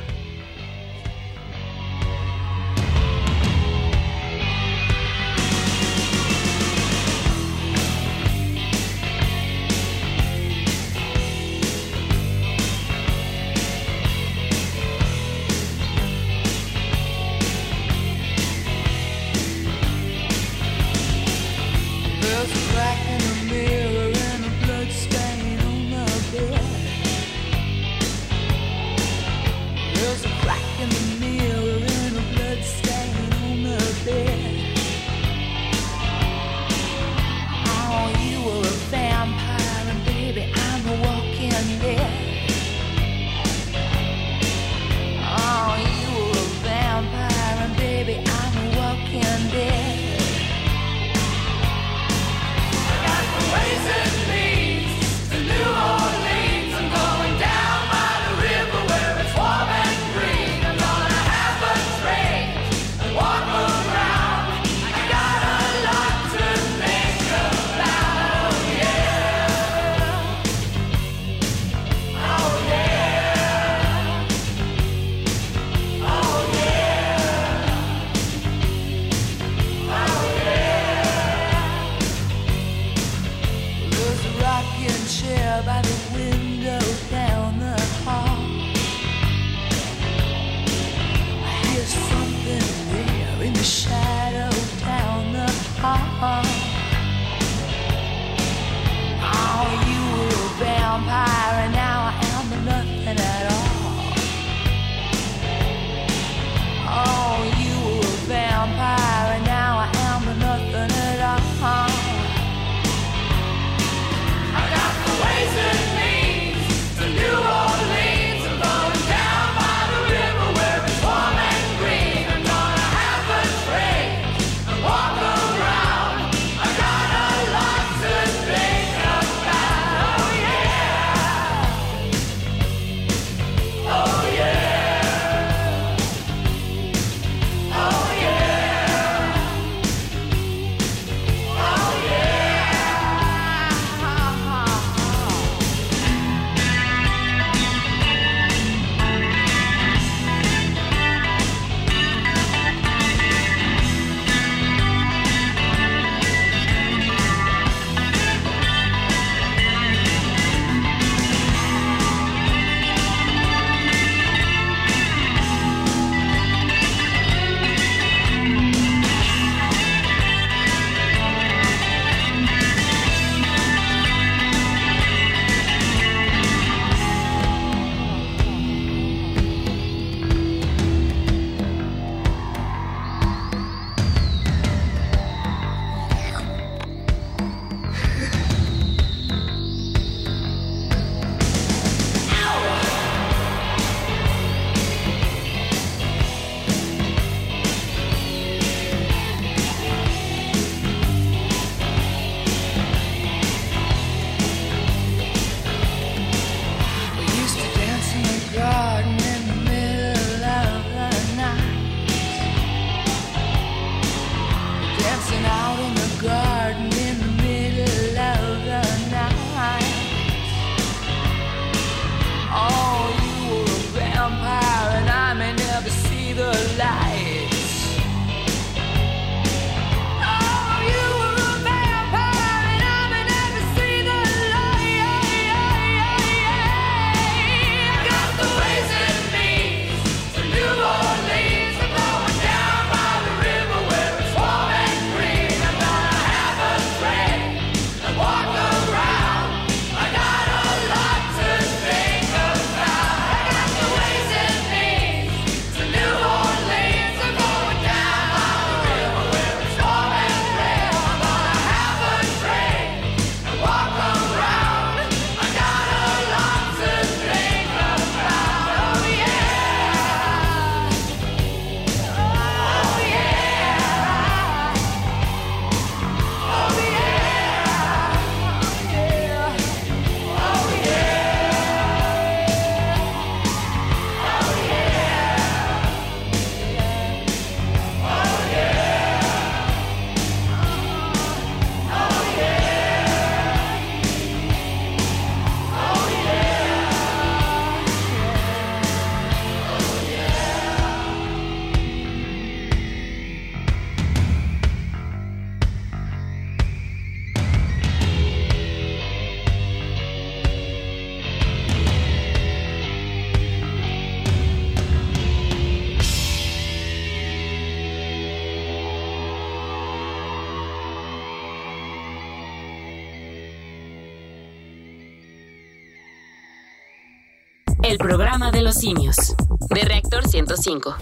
Los simios. De Reactor 105.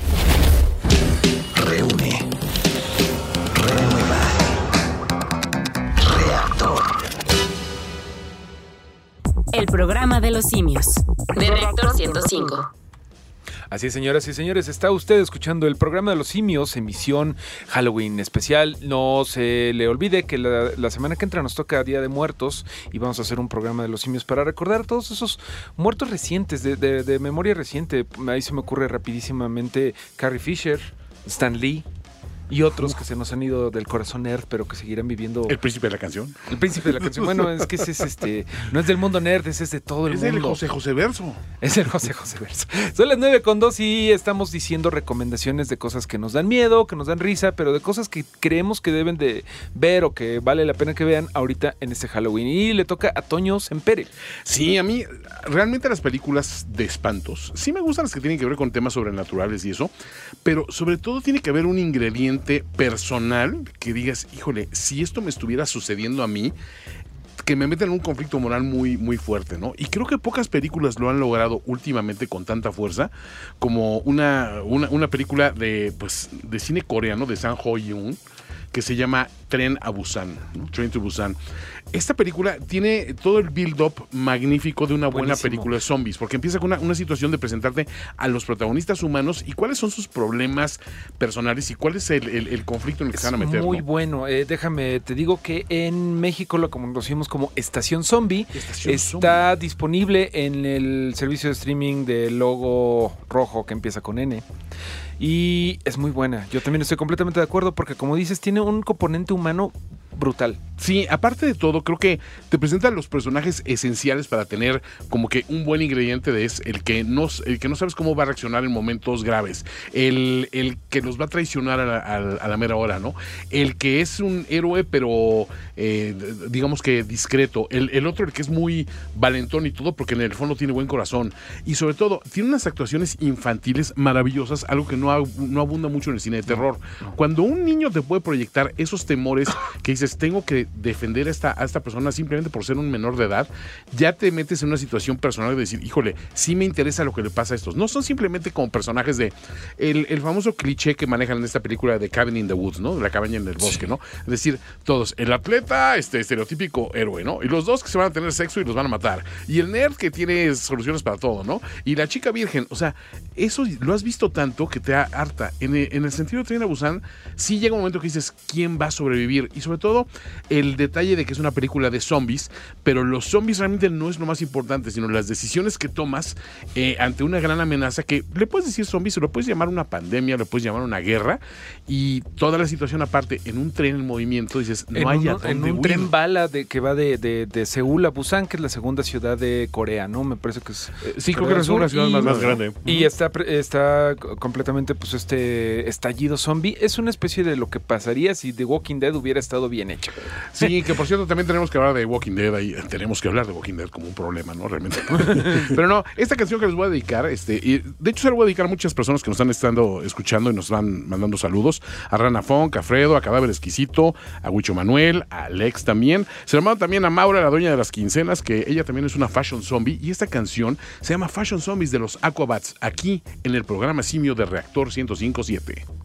Reúne. Renueva. Reactor. El programa de los simios. De Reactor 105. Así es, señoras y señores, está usted escuchando el programa de los simios, emisión Halloween especial. No se le olvide que la, semana que entra nos toca Día de Muertos y vamos a hacer un programa de los simios para recordar todos esos muertos recientes, de, de- de memoria reciente. Ahí se me ocurre rapidísimamente Carrie Fisher, Stan Lee y otros que se nos han ido del corazón nerd, pero que seguirán viviendo. El príncipe de la canción. El príncipe de la canción. Bueno, es que ese es este. No es del mundo nerd, ese es de todo el Es mundo. el José José Verso. Es el José José Verso. Son las 9 con 2 y estamos diciendo recomendaciones de cosas que nos dan miedo, que nos dan risa, pero de cosas que creemos que deben de ver o que vale la pena que vean ahorita en este Halloween. Y le toca a Toño Sempere. Sí, a mí realmente las películas de espantos, sí me gustan las que tienen que ver con temas sobrenaturales y eso, pero sobre todo tiene que haber un ingrediente personal que digas, híjole, si esto me estuviera sucediendo a mí, que me meten en un conflicto moral muy, muy fuerte, ¿no? Y creo que pocas películas lo han logrado últimamente con tanta fuerza como una, una, película de, pues, de cine coreano de Sang Ho-yoon que se llama Tren a Busan, ¿no? Train to Busan. Esta película tiene todo el build-up magnífico de una buena Buenísimo. película de zombies, porque empieza con una, una situación de presentarte a los protagonistas humanos y cuáles son sus problemas personales y cuál es el, el- el conflicto en el que se van a meter. muy ¿no? bueno. Eh, déjame, te digo que en México lo conocimos como Estación Zombie. Estación Está disponible en el servicio de streaming del logo rojo que empieza con N. Y es muy buena. Yo también estoy completamente de acuerdo porque, como dices, tiene un componente humano brutal. Sí, aparte de todo, creo que te presentan los personajes esenciales para tener como que un buen ingrediente de es el que no, el que no sabes cómo va a reaccionar en momentos graves, el, el que los va a traicionar a la, a mera hora, ¿no? El que es un héroe, pero eh, digamos que discreto, el, el otro, el que es muy valentón y todo, porque en el fondo tiene buen corazón. Y sobre todo, tiene unas actuaciones infantiles maravillosas, algo que no, no abunda mucho en el cine de terror. Cuando un niño te puede proyectar esos temores que dices, tengo que defender a esta, a esta persona simplemente por ser un menor de edad, ya te metes en una situación personal de decir, híjole, sí me interesa lo que le pasa a estos. No son simplemente como personajes de el, el famoso cliché que manejan en esta película de Cabin in the Woods, ¿no? La cabaña en el bosque, ¿no? Es decir, todos, el atleta, este estereotípico héroe, ¿no? Y los dos que se van a tener sexo y los van a matar. Y el nerd que tiene soluciones para todo, ¿no? Y la chica virgen, o sea, eso lo has visto tanto que te ha harta. En el, en el sentido de Tren a Busan, sí llega un momento que dices, ¿quién va a sobrevivir? Y sobre todo, el detalle de que es una película de zombies, pero los zombies realmente no es lo más importante, sino las decisiones que tomas eh, ante una gran amenaza que le puedes decir zombies, o lo puedes llamar una pandemia, lo puedes llamar una guerra, y toda la situación aparte, en un tren en movimiento, dices, no en hay un, en un huir. tren bala de, que va de, de, de Seúl a Busan, que es la segunda ciudad de Corea, ¿no? Me parece que es. Eh, Sí, creo que es una ciudad Y- más, Más grande. Y está, pre- está completamente, pues, este estallido zombie. Es una especie de lo que pasaría si The Walking Dead hubiera estado bien hecha. Sí, que por cierto también tenemos que hablar de Walking Dead ahí, tenemos que hablar de Walking Dead como un problema, ¿no? Realmente. Pero no, esta canción que les voy a dedicar, este, y de hecho se la voy a dedicar a muchas personas que nos están estando escuchando y nos van mandando saludos, a Rana Funk, a Fredo, a Cadáver Exquisito, a Huicho Manuel, a Alex también. Se la mando también a Maura, la dueña de las quincenas, que ella también es una fashion zombie y esta canción se llama Fashion Zombies de los Aquabats, aquí en el programa Simio de Reactor 1057.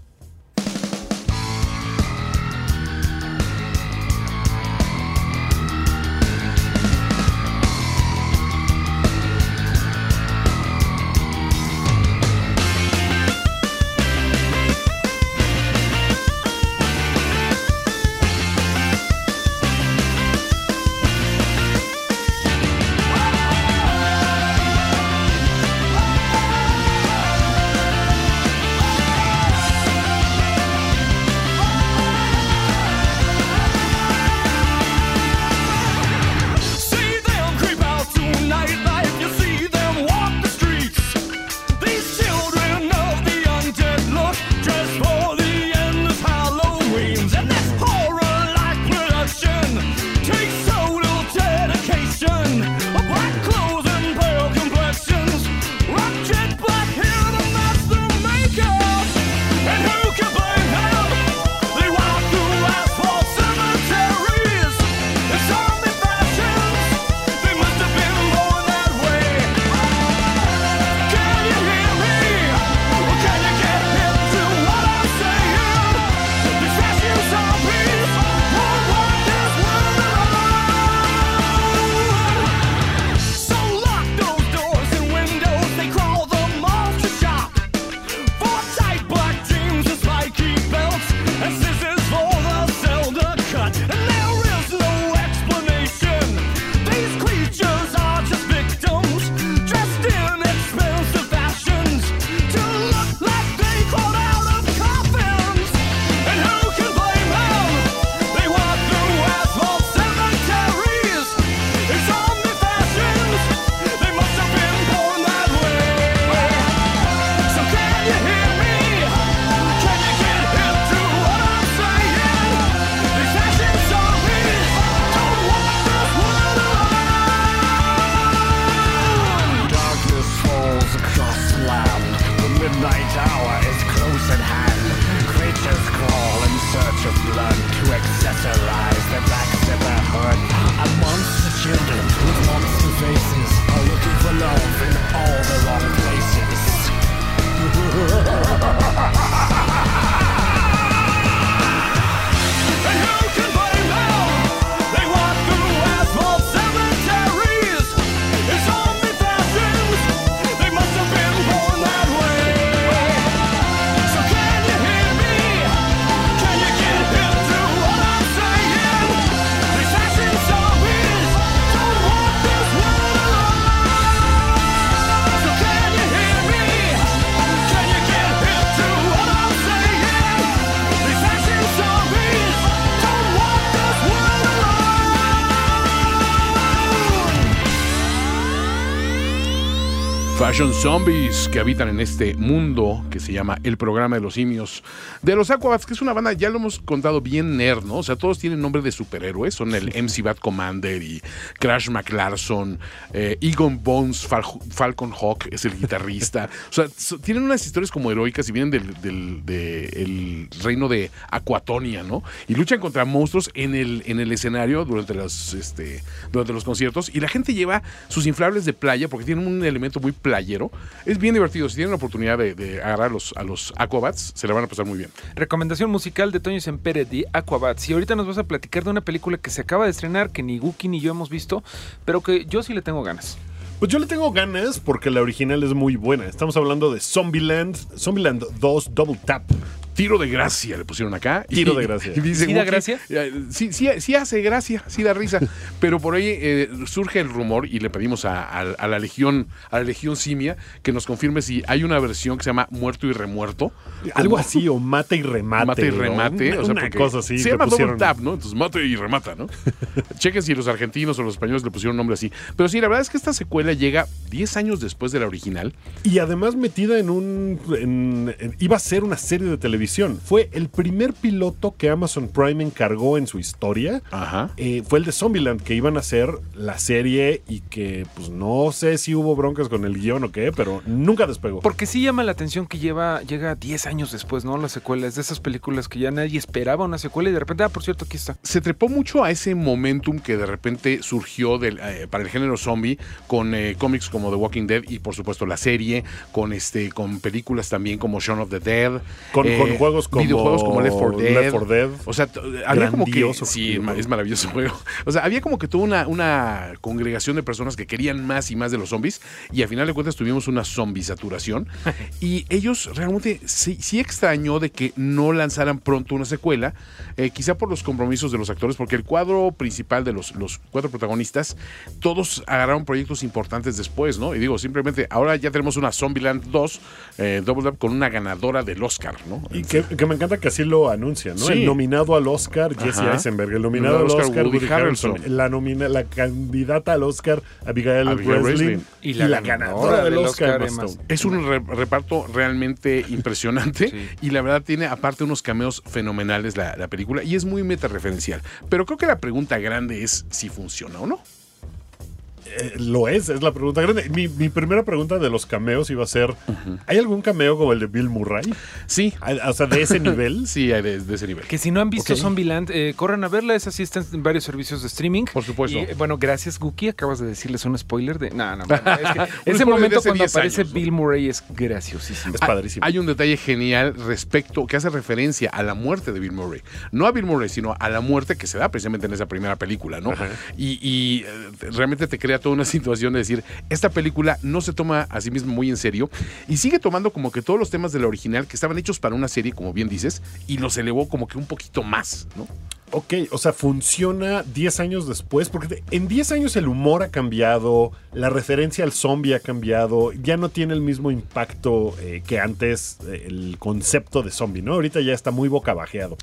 Fashion Zombies que habitan en este mundo que se llama El Programa de los Simios de los Aquabats, que es una banda, ya lo hemos contado bien nerd, ¿no? O sea, todos tienen nombre de superhéroes, son el MC Bat Commander y Crash McLarson, eh, Egon Bones, Fal- Falcon Hawk es el guitarrista. o sea, so- tienen unas historias como heroicas y vienen del, del- de el reino de Aquatonia, ¿no? Y luchan contra monstruos en el, en el escenario durante los, este, durante los conciertos y la gente lleva sus inflables de playa porque tienen un elemento muy playero. Es bien divertido. Si tienen la oportunidad de, de agarrar a los, a los Aquabats, se la van a pasar muy bien. Recomendación musical de Toño Sempere de Aquabats. Y ahorita nos vas a platicar de una película que se acaba de estrenar, que ni Guki ni yo hemos visto, pero que yo sí le tengo ganas. Pues yo le tengo ganas porque la original es muy buena. Estamos hablando de Zombieland, Zombieland 2 Double Tap. Tiro de gracia le pusieron acá. Tiro de gracia. y dice, ¿Sí da Wookie, gracia? eh, Sí, sí, sí hace gracia, sí da risa. Pero por ahí eh, surge el rumor y le pedimos a, a- a la Legión, a la Legión Simia, que nos confirme si hay una versión que se llama Muerto y Remuerto. Algo así, o mate y remate. Mate y ¿no? remate. Una, o sea, una porque cosa así. Se llama pusieron. double tap, ¿no? Entonces mate y remata, ¿no? Chequen si los argentinos o los españoles le pusieron nombre así. Pero sí, la verdad es que esta secuela llega 10 años después de la original. Y además metida en un. en- en- iba a ser una serie de televisión. Fue el primer piloto que Amazon Prime encargó en su historia. Ajá. Eh, fue el de Zombieland, que iban a hacer la serie y que, pues no sé si hubo broncas con el guion o qué, pero nunca despegó. Porque sí llama la atención que lleva, llega 10 años después, ¿no? La secuela es de esas películas que ya nadie esperaba una secuela y de repente, ah, por cierto, aquí está. se trepó mucho a ese momentum que de repente surgió del, eh, para el género zombie con eh, cómics como The Walking Dead y por supuesto la serie, con este con películas también como Shaun of the Dead, Con- eh, con juegos como videojuegos como Left 4 Dead. Left 4 Dead. O sea, había como que sí, es maravilloso juego. O sea, había como que toda una, una congregación de personas que querían más y más de los zombies y al final de cuentas tuvimos una zombie saturación y ellos realmente sí, sí extrañó de que no lanzaran pronto una secuela, eh, quizá por los compromisos de los actores, porque el cuadro principal de los, los cuatro protagonistas, todos agarraron proyectos importantes después, ¿no? Y digo, simplemente ahora ya tenemos una Zombieland 2, eh, Double Up, con una ganadora del Oscar, ¿no? Y que, que me encanta que así lo anuncian, ¿no? Sí. El nominado al Oscar, Jesse Ajá. Eisenberg. El nominado al Oscar, Oscar, Woody, Woody Harrelson. Harrelson. La, nomina, la candidata al Oscar, Abigail, Abigail Breslin. Breslin. Y la, ganadora del Oscar, Emma Emma Stone. Es un re- reparto realmente impresionante Sí. y la verdad tiene aparte unos cameos fenomenales la, la película y es muy meta-referencial. Pero creo que la pregunta grande es si funciona o no. Eh, lo es, es la pregunta grande. Mi, mi primera pregunta de los cameos iba a ser: ¿hay algún cameo como el de Bill Murray? Sí, O sea, de ese nivel. sí, hay de, de ese nivel. Que si no han visto Ok. Zombieland, eh, corran a verla. Esa sí está en varios servicios de streaming. Por supuesto. Y, bueno, gracias, Guki. Acabas de decirles un spoiler de. No, no, no, es que ese momento cuando 10 aparece. Bill Murray es graciosísimo. Es padrísimo. Hay un detalle genial respecto que hace referencia a la muerte de Bill Murray. No a Bill Murray, sino a la muerte que se da precisamente en esa primera película, ¿no? Y, y, eh, realmente te crea toda una situación de decir, esta película no se toma a sí misma muy en serio y sigue tomando como que todos los temas de la original que estaban hechos para una serie, como bien dices, y los elevó como que un poquito más, ¿no? Ok, o sea, funciona 10 años después, porque en 10 años el humor ha cambiado, la referencia al zombie ha cambiado, ya no tiene el mismo impacto eh, que antes eh, el concepto de zombie, ¿no? Ahorita ya está muy bocabajeado.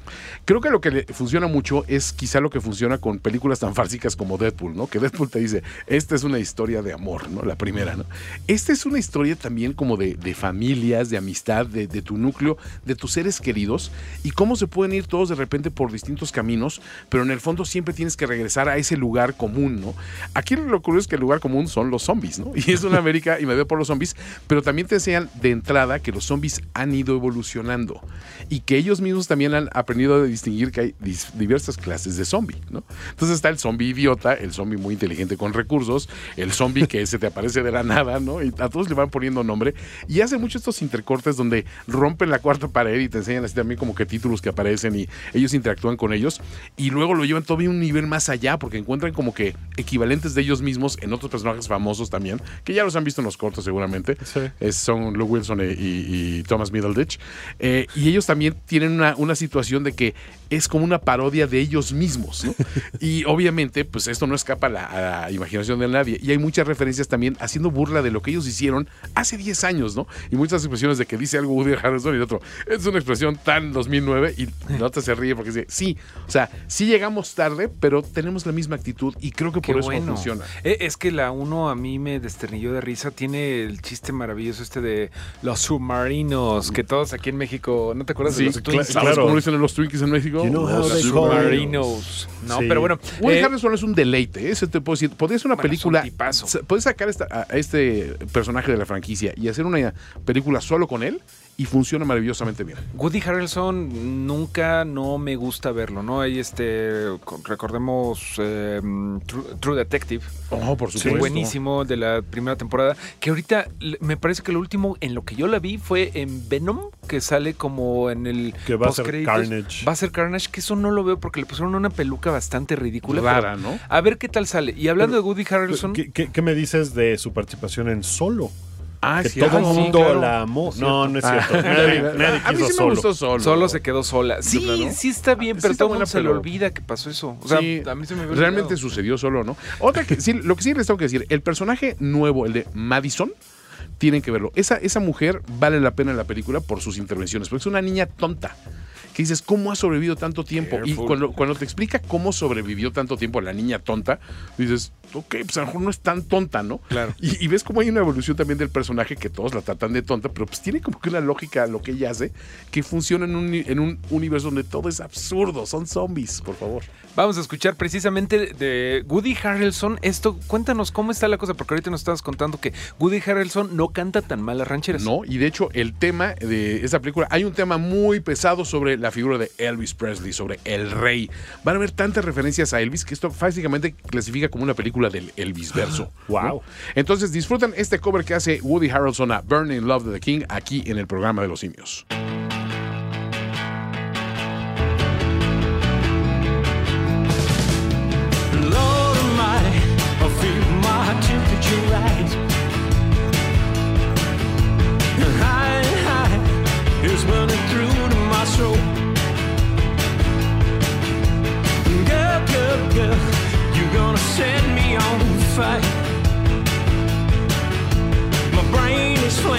Creo que lo que funciona mucho es quizá lo que funciona con películas tan fársicas como Deadpool, ¿no? Que Deadpool te dice, esta es una historia de amor, ¿no? La primera, ¿no? Esta es una historia también como de, de familias, de amistad, de, de tu núcleo, de tus seres queridos y cómo se pueden ir todos de repente por distintos caminos, pero en el fondo siempre tienes que regresar a ese lugar común, ¿no? Aquí lo curioso es que el lugar común son los zombies, ¿no? Y es una América y me veo por los zombies, pero también te enseñan de entrada que los zombies han ido evolucionando y que ellos mismos también han aprendido a distinguir que hay diversas clases de zombie, ¿no? Entonces está el zombie idiota, el zombie muy inteligente con recursos, el zombie que se te aparece de la nada, ¿no? Y a todos le van poniendo nombre y hace mucho estos intercortes donde rompen la cuarta pared y te enseñan así también como que títulos que aparecen y ellos interactúan con ellos y luego lo llevan todavía un nivel más allá porque encuentran como que equivalentes de ellos mismos en otros personajes famosos también, que ya los han visto en los cortos seguramente. Sí. Es- son Luke Wilson y, y- y Thomas Middleditch. Eh, y ellos también tienen una, una situación de que es como una parodia de ellos mismos. ¿no? y obviamente, pues esto no escapa a la, a la imaginación de nadie. Y hay muchas referencias también haciendo burla de lo que ellos hicieron hace 10 años, ¿no? Y muchas expresiones de que dice algo Woody Harrelson y el otro, es una expresión tan 2009 y la otra se ríe porque dice, sí, o sea, sea, sí llegamos tarde, pero tenemos la misma actitud y creo que Qué por eso bueno. funciona. Eh, Es que la 1 a mí me desternilló de risa. Tiene el chiste maravilloso este de los submarinos, que todos aquí en México, ¿no te acuerdas Sí, de los Twinkies? ¿Sabes claro. cómo lo dicen los Twinkies en México? You know how Los they call Submarinos. No, Sí. pero bueno. Woody eh, Harrelson es un deleite, ¿eh? ese te puedo decir. Podría ser una Bueno, película. Puedes sacar esta- a este personaje de la franquicia y hacer una película solo con él y funciona maravillosamente bien. Woody Harrelson nunca no me gusta verlo, ¿no? Hay este, recordemos eh, True, True Detective, Oh, por sí, supuesto. buenísimo de la primera temporada, que ahorita me parece que lo último en lo que yo la vi fue en Venom, que sale como en el Que va a ser. Carnage. Va a ser Carnage, que eso no lo veo porque le pusieron una peluca bastante ridícula. Rara, ¿no? A ver qué tal sale. Y hablando de Woody Harrelson, ¿Qué, qué, qué me dices de su participación en Solo? Ah, Que sí, todo ah, el sí, mundo claro. la amó. No, no es Ah, cierto. Nadie, nadie a mí sí me Solo. gustó solo. solo se quedó sola. Sí, sí está bien, pero está todo mundo se le olvida que pasó eso. O sea, Sí, a mí se me realmente sucedió solo, ¿no? Otra que sí, lo que sí les tengo que decir, el personaje nuevo, el de Madison, tienen que verlo. Esa, esa mujer vale la pena en la película por sus intervenciones, porque es una niña tonta. Que dices, ¿cómo ha sobrevivido tanto tiempo? Y cuando, cuando te explica cómo sobrevivió tanto tiempo la niña tonta, dices, ok, pues a lo mejor no es tan tonta, ¿no? Claro. Y, y ves cómo hay una evolución también del personaje que todos la tratan de tonta, pero pues tiene como que una lógica lo que ella hace que funciona en un, en un universo donde todo es absurdo, son zombies, por favor. Vamos a escuchar precisamente de Woody Harrelson. Esto, cuéntanos cómo está la cosa, porque ahorita nos estabas contando que Woody Harrelson no canta tan mal las rancheras. No, y de hecho el tema de esta película, hay un tema muy pesado sobre la figura de Elvis Presley, sobre el rey. Van a haber tantas referencias a Elvis que esto básicamente clasifica como una película del Elvis verso. Wow. Entonces disfrutan este cover que hace Woody Harrelson a Burning Love de the King aquí en el programa de los simios. Running through my. Girl, girl, girl, you're gonna set me on fire. My brain is flaming.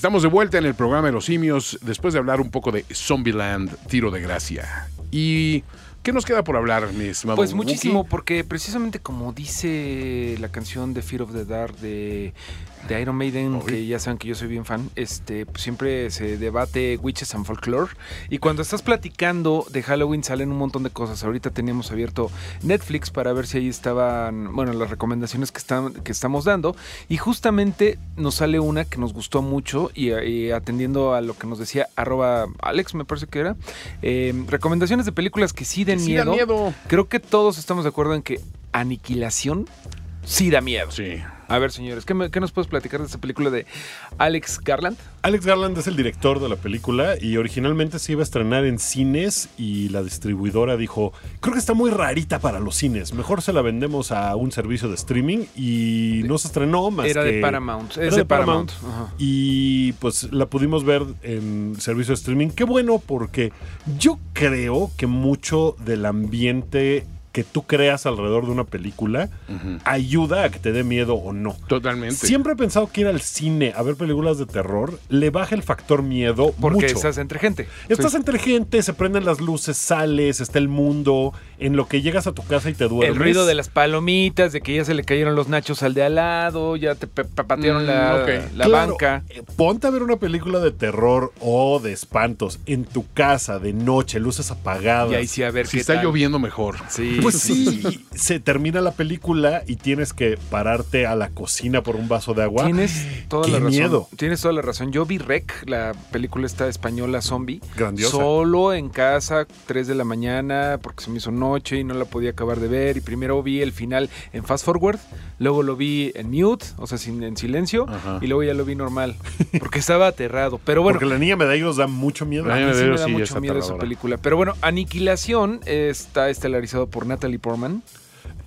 Estamos de vuelta en el programa de los simios después de hablar un poco de Zombieland, tiro de gracia. ¿Y qué nos queda por hablar, mi estimado Pues Wookie? muchísimo, porque precisamente como dice la canción de Fear of the Dark de, de Iron Maiden, que ya saben que yo soy bien fan, este pues siempre se debate witches and folklore. Y cuando estás platicando de Halloween salen un montón de cosas. Ahorita teníamos abierto Netflix para ver si ahí estaban, bueno, las recomendaciones que, están, que estamos dando. Y justamente nos sale una que nos gustó mucho y, y atendiendo a lo que nos decía arroba Alex, me parece que era. eh, recomendaciones de películas que sí den miedo. miedo. Creo que todos estamos de acuerdo en que Aniquilación sí da miedo. Sí. A ver, señores, ¿qué, me- qué nos puedes platicar de esta película de Alex Garland? Alex Garland es el director de la película y originalmente se iba a estrenar en cines y la distribuidora dijo, creo que está muy rarita para los cines, mejor se la vendemos a un servicio de streaming y no se estrenó más Era que... de Paramount. Era Es de Paramount. Ajá. Y pues la pudimos ver en servicio de streaming. Qué bueno porque yo creo que mucho del ambiente que tú creas alrededor de una película ayuda a que te dé miedo o no. Totalmente. Siempre he pensado que ir al cine a ver películas de terror le baja el factor miedo Porque mucho. estás entre gente. Estás Sí. entre gente, se prenden las luces, sales, está el mundo, en lo que llegas a tu casa y te duermes. El ruido de las palomitas, de que ya se le cayeron los nachos al de al lado, ya te patearon Mm, la, ok. la Claro, banca. eh, Ponte a ver una película de terror o de espantos en tu casa de noche, luces apagadas. Y ahí sí a ver Si qué está tal. lloviendo, mejor. Sí. Pues sí, se termina la película y tienes que pararte a la cocina por un vaso de agua. Tienes toda ¡Qué la razón. miedo! Tienes toda la razón. Yo vi Rec, la película esta española zombie. Grandiosa. Solo en casa, 3 de la mañana, porque se me hizo noche y no la podía acabar de ver. Y primero vi el final en fast forward, luego lo vi en mute, o sea, sin, en silencio, Ajá. y luego ya lo vi normal, porque estaba aterrado. Pero bueno, Porque la niña Medeiros da mucho miedo. La a mí niña sí me Medeiros da sí mucho miedo esa película. Pero bueno, Aniquilación está estelarizado por Natalie Portman.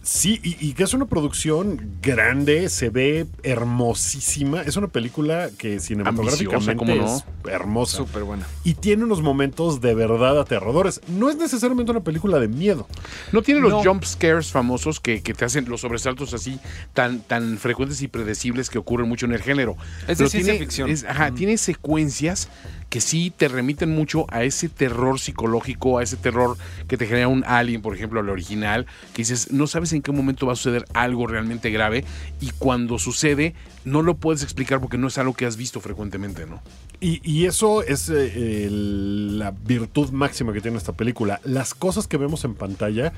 Sí, y, y que es una producción grande, se ve hermosísima. Es una película que cinematográficamente Ambiciosa, ¿cómo no? es hermosa. Súper buena. Y tiene unos momentos de verdad aterradores. No es necesariamente una película de miedo. No tiene los No. jump scares famosos que, que te hacen los sobresaltos así tan, tan frecuentes y predecibles que ocurren mucho en el género. Es de Pero ciencia tiene, ficción. es- ajá, Mm. tiene secuencias que sí te remiten mucho a ese terror psicológico, a ese terror que te genera un Alien, por ejemplo, el original, que dices, no sabes en qué momento va a suceder algo realmente grave y cuando sucede no lo puedes explicar porque no es algo que has visto frecuentemente, ¿no? Y, y eso es eh, la virtud máxima que tiene esta película. Las cosas que vemos en pantalla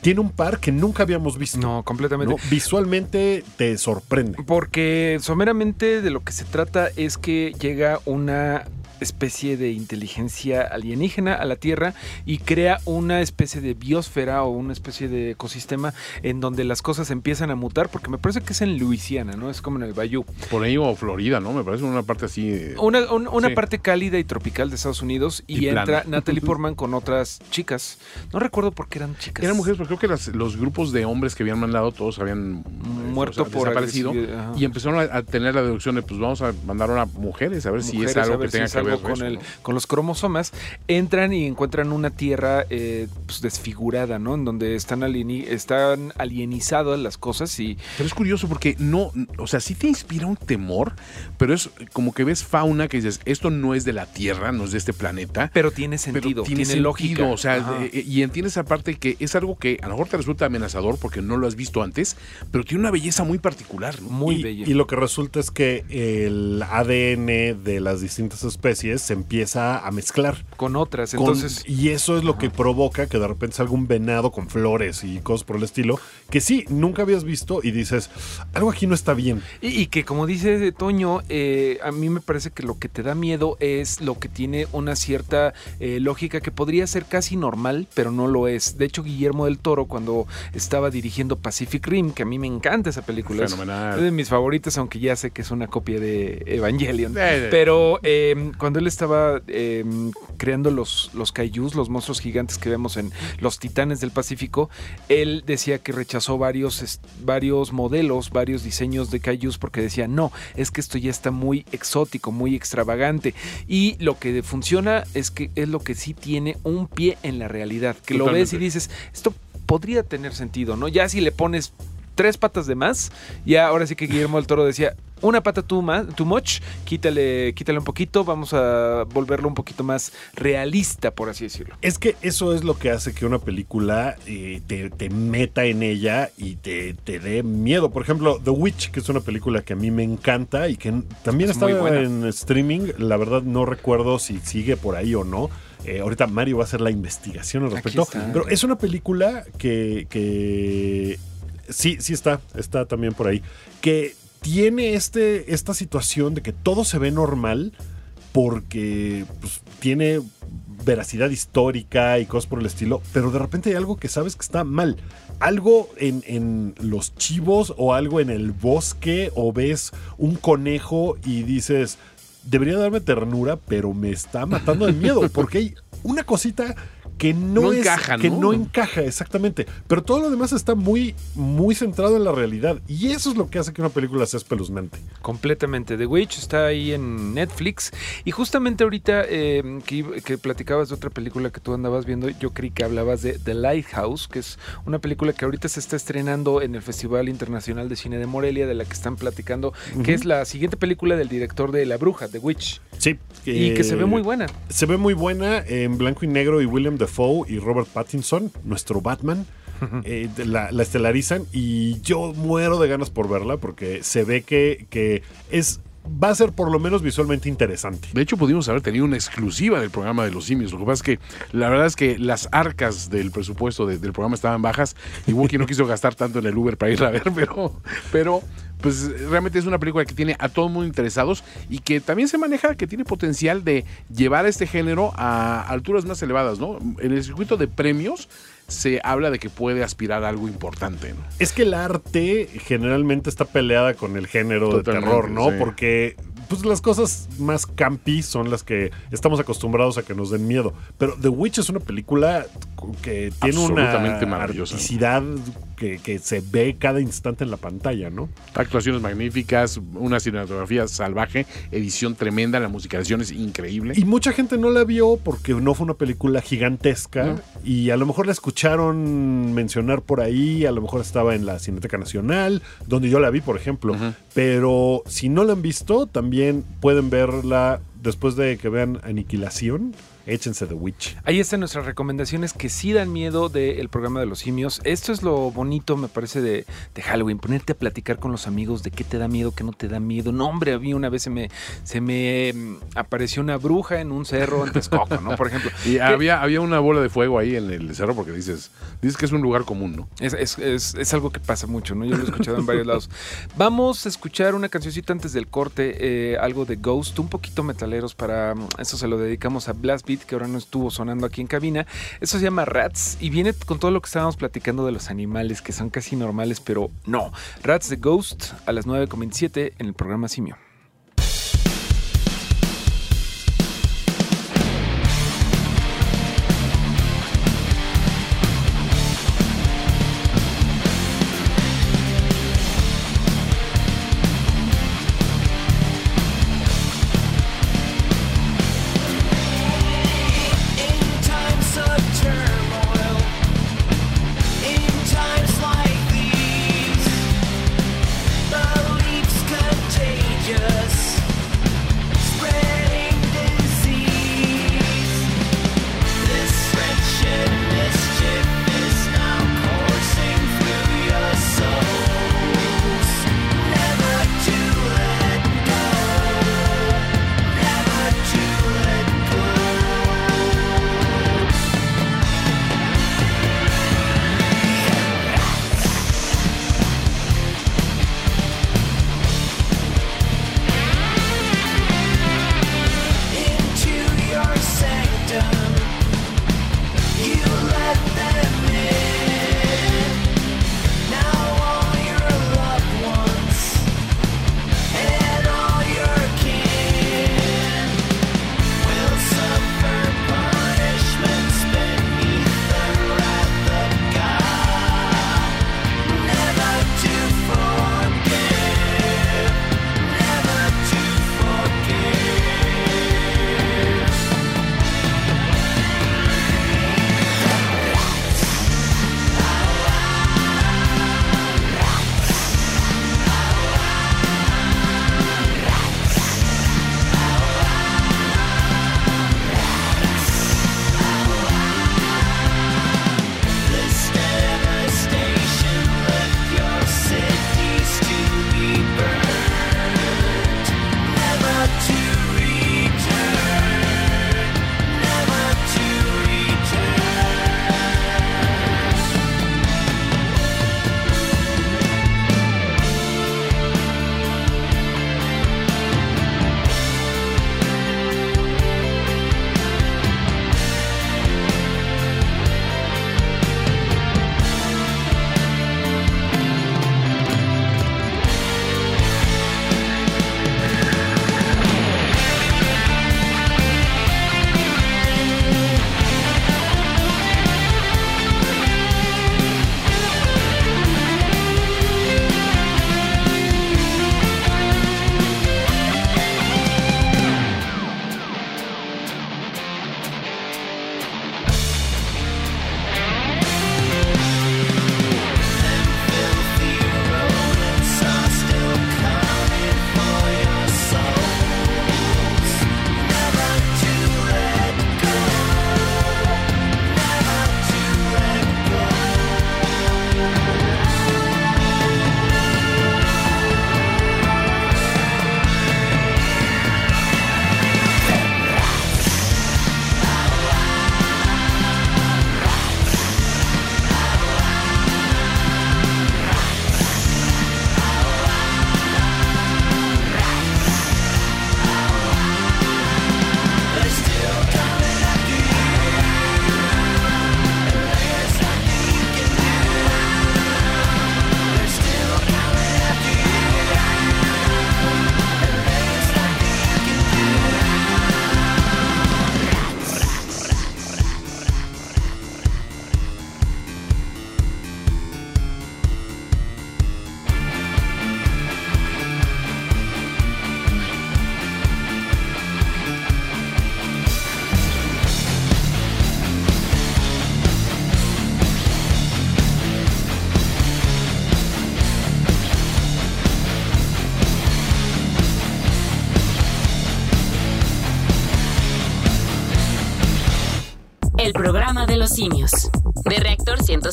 tiene un par que nunca habíamos visto. No, completamente. ¿no? Visualmente te sorprende. Porque someramente de lo que se trata es que llega una especie de inteligencia alienígena a la Tierra y crea una especie de biosfera o una especie de ecosistema en donde las cosas empiezan a mutar, porque me parece que es en Luisiana, ¿no? Es como en el Bayou. Por ahí o Florida, ¿no? Me parece una parte así... eh, Una, un- una Sí. parte cálida y tropical de Estados Unidos y, Y plana. entra Natalie Portman con otras chicas. No recuerdo por qué eran chicas. Eran mujeres, pero creo que las- los grupos de hombres que habían mandado, todos habían eh, Muerto o sea, por desaparecido. Y empezaron a, a tener la deducción de, pues vamos a mandar a mujeres, a ver si es algo ver que si tenga que algo con, eso, el- ¿no? con los cromosomas, entran y encuentran una tierra eh, pues, desfigurada, ¿no? En donde están, alieni- están alienizadas las cosas y Pero es curioso porque no, o sea, sí te inspira un temor, pero es como que ves fauna que dices, esto no es de la Tierra, no es de este planeta. pero tiene pero sentido, tiene, sentido, lógica. O sea, eh, y entiendes aparte que es algo que a lo mejor te resulta amenazador porque no lo has visto antes, pero tiene una belleza muy particular, ¿no? muy y, bella. y lo que resulta es que el ADN de las distintas especies se empieza a mezclar. con otras, Con- entonces y eso es lo que provoca que de repente salga un venado con flores y cosas por el estilo, que sí, nunca habías visto y dices, algo aquí no está bien. Y, y que como dice Toño, eh, a mí me parece que lo que te da miedo es lo que tiene una cierta eh, lógica que podría ser casi normal, pero no lo es. De hecho, Guillermo del Toro, cuando estaba dirigiendo Pacific Rim, que a mí me encanta esa película, es- Fenomenal. es de mis favoritas, aunque ya sé que es una copia de Evangelion. Pero eh, cuando él estaba eh, creando los, los kaijus, los monstruos gigantes que vemos en Los Titanes del Pacífico, él decía que rechazó varios, varios modelos, varios diseños de kaijus porque decía, no, es que esto ya está muy exótico, muy extravagante. Y lo que funciona es que es lo que sí tiene un pie en la realidad, que lo ves y dices, esto podría tener sentido, ¿no? Ya si le pones tres patas de más, ya ahora sí que Guillermo del Toro decía, una pata too, too much, quítale, quítale un poquito, vamos a volverlo un poquito más realista, por así decirlo. Es que eso es lo que hace que una película eh, te, te meta en ella y te, te dé miedo. Por ejemplo, The Witch, que es una película que a mí me encanta y que también Es buena. en streaming. La verdad no recuerdo si sigue por ahí o no. Eh, ahorita Mario va a hacer la investigación al respecto. está. Pero es una película que, que sí, sí está, está también por ahí. Que tiene este, esta situación de que todo se ve normal porque pues, tiene veracidad histórica y cosas por el estilo, pero de repente hay algo que sabes que está mal. Algo en, en los chivos o algo en el bosque o ves un conejo y dices, debería darme ternura, pero me está matando de miedo porque hay una cosita que no, No es- encaja, que ¿no? no encaja exactamente, pero todo lo demás está muy muy centrado en la realidad y eso es lo que hace que una película sea espeluznante. Completamente. The Witch está ahí en Netflix. Y justamente ahorita eh, que, que platicabas de otra película que tú andabas viendo, yo creí que hablabas de The Lighthouse, que es una película que ahorita se está estrenando en el Festival Internacional de Cine de Morelia, de la que están platicando, que es la siguiente película del director de La Bruja, The Witch. Sí, Y que se ve eh, muy buena. Se ve muy buena en blanco y negro y William Dafoe y Robert Pattinson, nuestro Batman, eh, la, la estelarizan y yo muero de ganas por verla porque se ve que, que es va a ser por lo menos visualmente interesante. De hecho, pudimos haber tenido una exclusiva del programa de los simios. Lo que pasa es que la verdad es que las arcas del presupuesto de- del programa estaban bajas y Wookie no quiso gastar tanto en el Uber para ir a ver, pero, pero pues realmente es una película que tiene a todo el mundo interesados y que también se maneja que tiene potencial de llevar a este género a alturas más elevadas, ¿no? En el circuito de premios se habla de que puede aspirar a algo importante, ¿no? Es que el arte generalmente está peleada con el género Totalmente, de terror, ¿no? sí. Porque pues las cosas más campi son las que estamos acostumbrados a que nos den miedo. Pero The Witch es una película que tiene una articidad que, que se ve cada instante en la pantalla, ¿no? Actuaciones magníficas, una cinematografía salvaje, edición tremenda, la musicalización es increíble. Y mucha gente no la vio porque no fue una película gigantesca No. y a lo mejor la escucharon mencionar por ahí, a lo mejor estaba en la Cineteca Nacional, donde yo la vi, por ejemplo. Pero si no la han visto, también pueden verla después de que vean Aniquilación. Échense The Witch. Ahí están nuestras recomendaciones que sí dan miedo del programa de los simios. Esto es lo bonito, me parece, de, de Halloween. Ponerte a platicar con los amigos de qué te da miedo, qué no te da miedo. No, hombre, a mí una vez se me, se me mm, apareció una bruja en un cerro en Texcoco, ¿no? Por ejemplo. Y Que había, había una bola de fuego ahí en el cerro porque dices, dices que es un lugar común, ¿no? Es, es- es- es algo que pasa mucho, ¿no? Yo lo he escuchado en varios lados. Vamos a escuchar una cancioncita antes del corte, eh, algo de Ghost, un poquito metaleros para... mm, Eso se lo dedicamos a Blast Beat, que ahora no estuvo sonando aquí en cabina. Eso se llama Rats y viene con todo lo que estábamos platicando de los animales, que son casi normales, pero no. Rats de Ghost a las 9.27 en el programa Simio.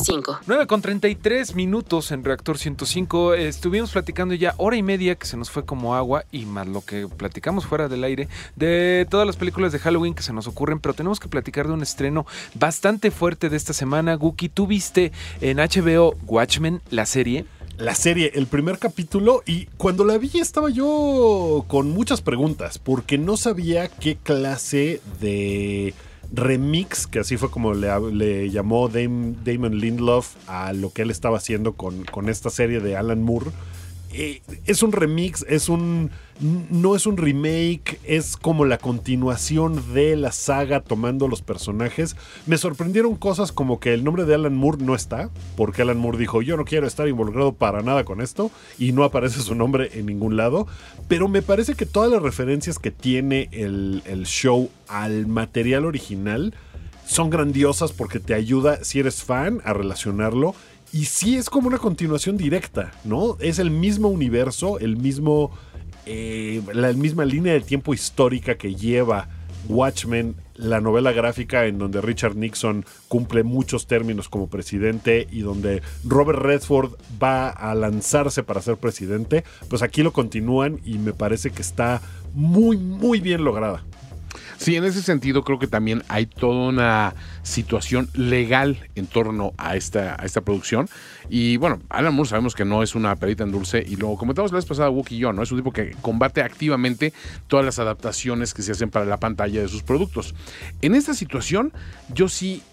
105. 9 con 33 minutos en Reactor 105. Eh, Estuvimos platicando ya hora y media que se nos fue como agua y más lo que platicamos fuera del aire de todas las películas de Halloween que se nos ocurren, pero tenemos que platicar de un estreno bastante fuerte de esta semana. Guki, tú viste en HBO Watchmen la serie. la serie, el primer capítulo, y cuando la vi estaba yo con muchas preguntas, porque no sabía qué clase de remix, que así fue como le, llamó Dam- Damon Lindelof a lo que él estaba haciendo con, con esta serie de Alan Moore. Eh, es un remix, es un. No es un remake, es como la continuación de la saga tomando los personajes. Me sorprendieron cosas como que el nombre de Alan Moore no está, porque Alan Moore dijo: Yo no quiero estar involucrado para nada con esto, y no aparece su nombre en ningún lado. Pero me parece que todas las referencias que tiene el, el show al material original son grandiosas porque te ayuda, si eres fan, a relacionarlo. Y sí es como una continuación directa, ¿no? Es el mismo universo, el mismo. eh, la misma línea de tiempo histórica que lleva Watchmen, la novela gráfica en donde Richard Nixon cumple muchos términos como presidente y donde Robert Redford va a lanzarse para ser presidente, pues aquí lo continúan y me parece que está muy, muy bien lograda. Sí, en ese sentido creo que también hay toda una situación legal en torno a esta, esta producción. Y bueno, Alan Moore sabemos que no es una perita en dulce y lo comentamos la vez pasada Wookie y yo, ¿no? Es un tipo que combate activamente todas las adaptaciones que se hacen para la pantalla de sus productos. En esta situación, yo sí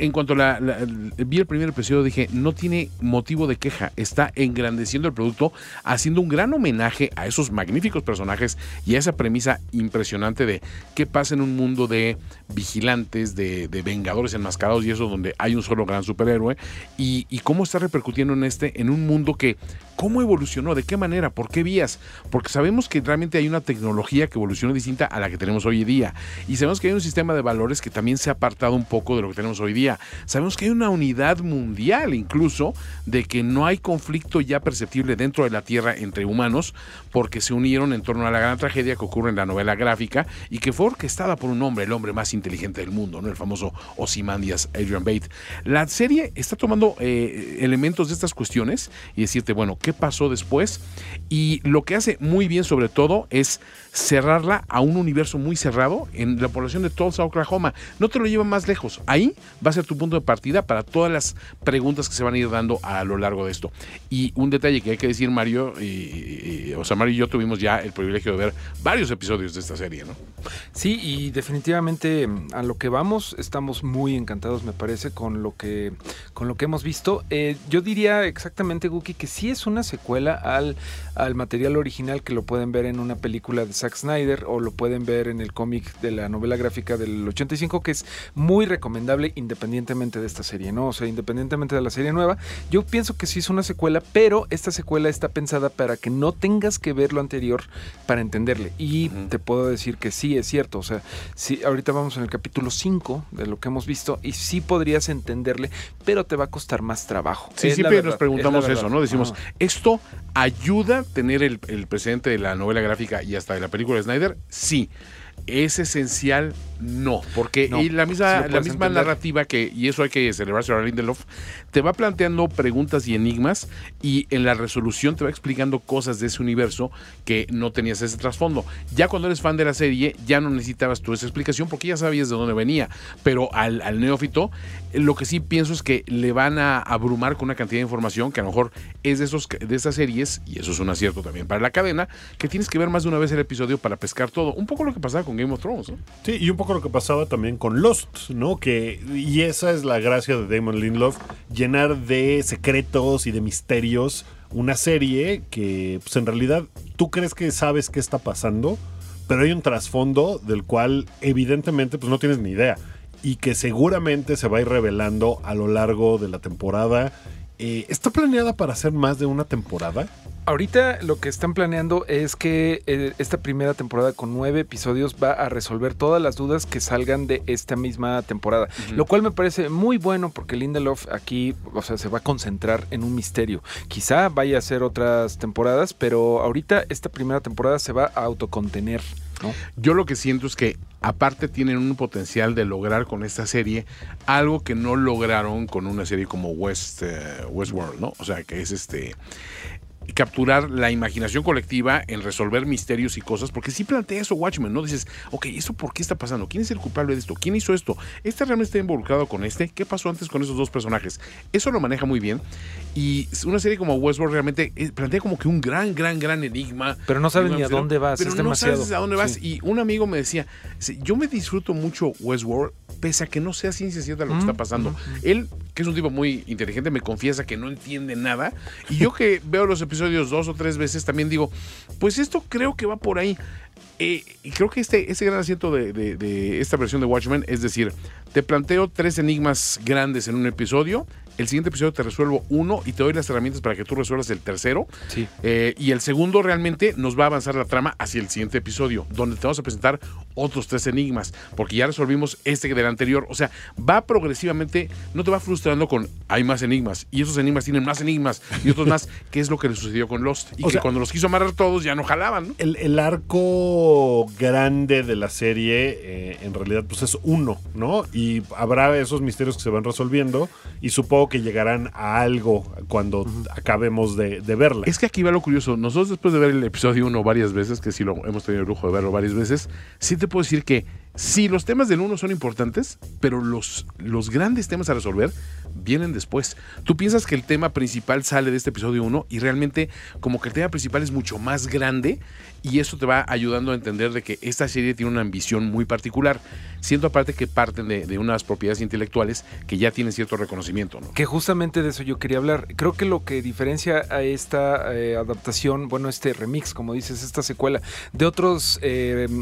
en cuanto la, la- vi el primer episodio dije, no tiene motivo de queja, está engrandeciendo el producto, haciendo un gran homenaje a esos magníficos personajes y a esa premisa impresionante de qué pasa en un mundo de vigilantes, de, vengadores enmascarados y eso donde hay un solo gran superhéroe y cómo está repercutiendo en este, en un mundo que, cómo evolucionó, de qué manera, por qué vías, porque sabemos que realmente hay una tecnología que evolucionó distinta a la que tenemos hoy día y sabemos que hay un sistema de valores que también se ha apartado un poco de lo que tenemos hoy día. Sabemos que hay una unidad mundial incluso de que no hay conflicto ya perceptible dentro de la Tierra entre humanos porque se unieron en torno a la gran tragedia que ocurre en la novela gráfica y que fue orquestada por un hombre, el hombre más inteligente del mundo, ¿no? el famoso Ozymandias Adrian Bate. La serie está tomando eh, elementos de estas cuestiones y decirte, bueno, ¿qué pasó después? Y lo que hace muy bien sobre todo es cerrarla a un universo muy cerrado en la población de Tulsa, Oklahoma. No te lo lleva más lejos. Ahí va a ser tu punto de partida para todas las preguntas que se van a ir dando a lo largo de esto. Y un detalle que hay que decir, Mario, y, o sea, Mario y yo tuvimos ya el privilegio de ver varios episodios de esta serie, ¿no? Sí, y definitivamente mm, a lo que vamos estamos muy encantados, me parece, con lo que con lo que hemos visto. Eh, yo diría exactamente, Guki, que sí es una secuela al, al material original que lo pueden ver en una película de Zack Snyder o lo pueden ver en el cómic de la novela gráfica del 85, que es muy recomendable independientemente de esta serie, ¿no? O sea, independientemente de la serie nueva. Yo pienso que sí es una secuela, pero esta secuela está pensada para que no tengas que ver lo anterior para entenderle. Y te puedo decir que sí es cierto. O sea, sí, ahorita vamos en el capítulo 5 de lo que hemos visto y sí podrías entenderle, pero te va a costar más trabajo. Sí, Es siempre nos preguntamos eso. ¿no? Decimos, Ajá. ¿Esto ayuda a tener el, el presente de la novela gráfica y hasta de la película de Snyder? Sí. ¿Es esencial? No, porque No, y la misma, la misma entender. narrativa que, y eso hay que celebrarse a Lindelof, te va planteando preguntas y enigmas y en la resolución te va explicando cosas de ese universo que no tenías ese trasfondo. Ya cuando eres fan de la serie, ya no necesitabas tú esa explicación porque ya sabías de dónde venía, pero al, al neófito, lo que sí pienso es que le van a abrumar con una cantidad de información que a lo mejor es de, esos, de estas series, y eso es un acierto también para la cadena, que tienes que ver más de una vez el episodio para pescar todo. Un poco lo que pasaba con Game of Thrones, ¿no? Sí, y un poco lo que pasaba también con Lost, ¿no? Que, y esa es la gracia de Damon Lindelof, llenar de secretos y de misterios una serie que, pues en realidad, tú crees que sabes qué está pasando, pero hay un trasfondo del cual evidentemente pues no tienes ni idea y que seguramente se va a ir revelando a lo largo de la temporada. Eh, ¿Está planeada para ser más de una temporada? Ahorita lo que están planeando es que eh, esta primera temporada con nueve episodios va a resolver todas las dudas que salgan de esta misma temporada. Lo cual me parece muy bueno porque Lindelof aquí, o sea, se va a concentrar en un misterio. Quizá vaya a hacer otras temporadas, pero ahorita esta primera temporada se va a autocontener. ¿no? Yo lo que siento es que aparte tienen un potencial de lograr con esta serie algo que no lograron con una serie como West, eh, Westworld, ¿no? O sea, que es este capturar la imaginación colectiva en resolver misterios y cosas, porque sí plantea eso Watchmen, ¿no? Dices, ok, ¿eso por qué está pasando? ¿Quién es el culpable de esto? ¿Quién hizo esto? ¿Este realmente está involucrado con este? ¿Qué pasó antes con esos dos personajes? Eso lo maneja muy bien. Y una serie como Westworld realmente eh, plantea como que un gran, gran, gran enigma. Pero no sabes ni a dónde vas, Pero es no demasiado. sabes a dónde vas. Sí. Y un amigo me decía, "Sí, yo me disfruto mucho Westworld, pese a que no sea ciencia cierta lo que está pasando. Él, que es un tipo muy inteligente, me confiesa que no entiende nada. Y yo que veo los episodios dos o tres veces, también digo, pues esto creo que va por ahí. Eh, y creo que este, ese gran asiento de, de- de esta versión de Watchmen es decir, te planteo tres enigmas grandes en un episodio. El siguiente episodio te resuelvo uno y te doy las herramientas para que tú resuelvas el tercero. Sí. Eh, y el segundo realmente nos va a avanzar la trama hacia el siguiente episodio, donde te vamos a presentar otros tres enigmas, porque ya resolvimos este del anterior. O sea, va progresivamente, no te va frustrando con hay más enigmas, y esos enigmas tienen más enigmas y otros más, que es lo que le sucedió con Lost. Y O que sea- cuando los quiso amarrar todos ya no jalaban. ¿no? El, el arco grande de la serie, eh, en realidad, pues es uno, ¿no? Y habrá esos misterios que se van resolviendo y supongo que llegarán a algo cuando acabemos de, de verla. Es que aquí va lo curioso. Nosotros después de ver el episodio 1 varias veces, que sí lo hemos tenido el lujo de verlo varias veces, sí te puedo decir que sí, los temas del 1 son importantes, pero los, los grandes temas a resolver vienen después. Tú piensas que el tema principal sale de este episodio 1 y realmente como que el tema principal es mucho más grande y eso te va ayudando a entender de que esta serie tiene una ambición muy particular, siendo aparte que parten de, unas propiedades intelectuales que ya tienen cierto reconocimiento. ¿no? Que justamente de eso yo quería hablar. Creo que lo que diferencia a esta eh, adaptación, bueno, este remix, como dices, esta secuela, de otras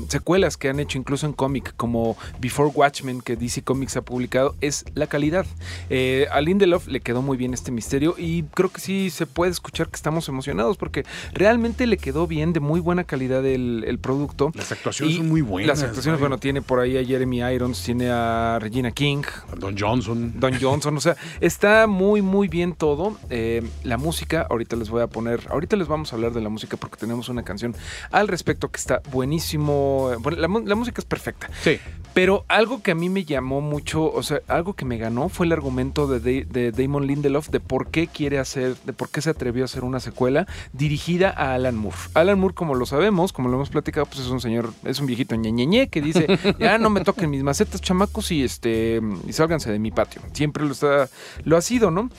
secuelas que han hecho incluso en cómic, como Before Watchmen, que DC Comics ha publicado, es la calidad. Eh, a Lindelof le quedó muy bien este misterio y creo que sí se puede escuchar que estamos emocionados porque realmente le quedó bien, de muy buena calidad el, el producto. Las actuaciones Y son muy buenas. Las actuaciones, Mario. bueno, tiene por ahí a Jeremy Irons, tiene a Regina King, Don Johnson. Don Johnson, o sea, está muy, muy bien todo. Eh, la música, ahorita les voy a poner, ahorita les vamos a hablar de la música porque tenemos una canción al respecto que está buenísimo. Bueno, la, música es perfecta. Sí. Pero algo que a mí me llamó mucho, o sea, algo que me ganó fue el argumento de, de Damon Lindelof de por qué quiere hacer, de por qué se atrevió a hacer una secuela dirigida a Alan Moore. Alan Moore, como lo sabemos, como lo hemos platicado, pues es un señor, es un viejito ñeñeñe que dice, ya no me toquen mis macetas, chamacos, y este, y sálganse de mi patio. Siempre lo está, lo ha sido, ¿no?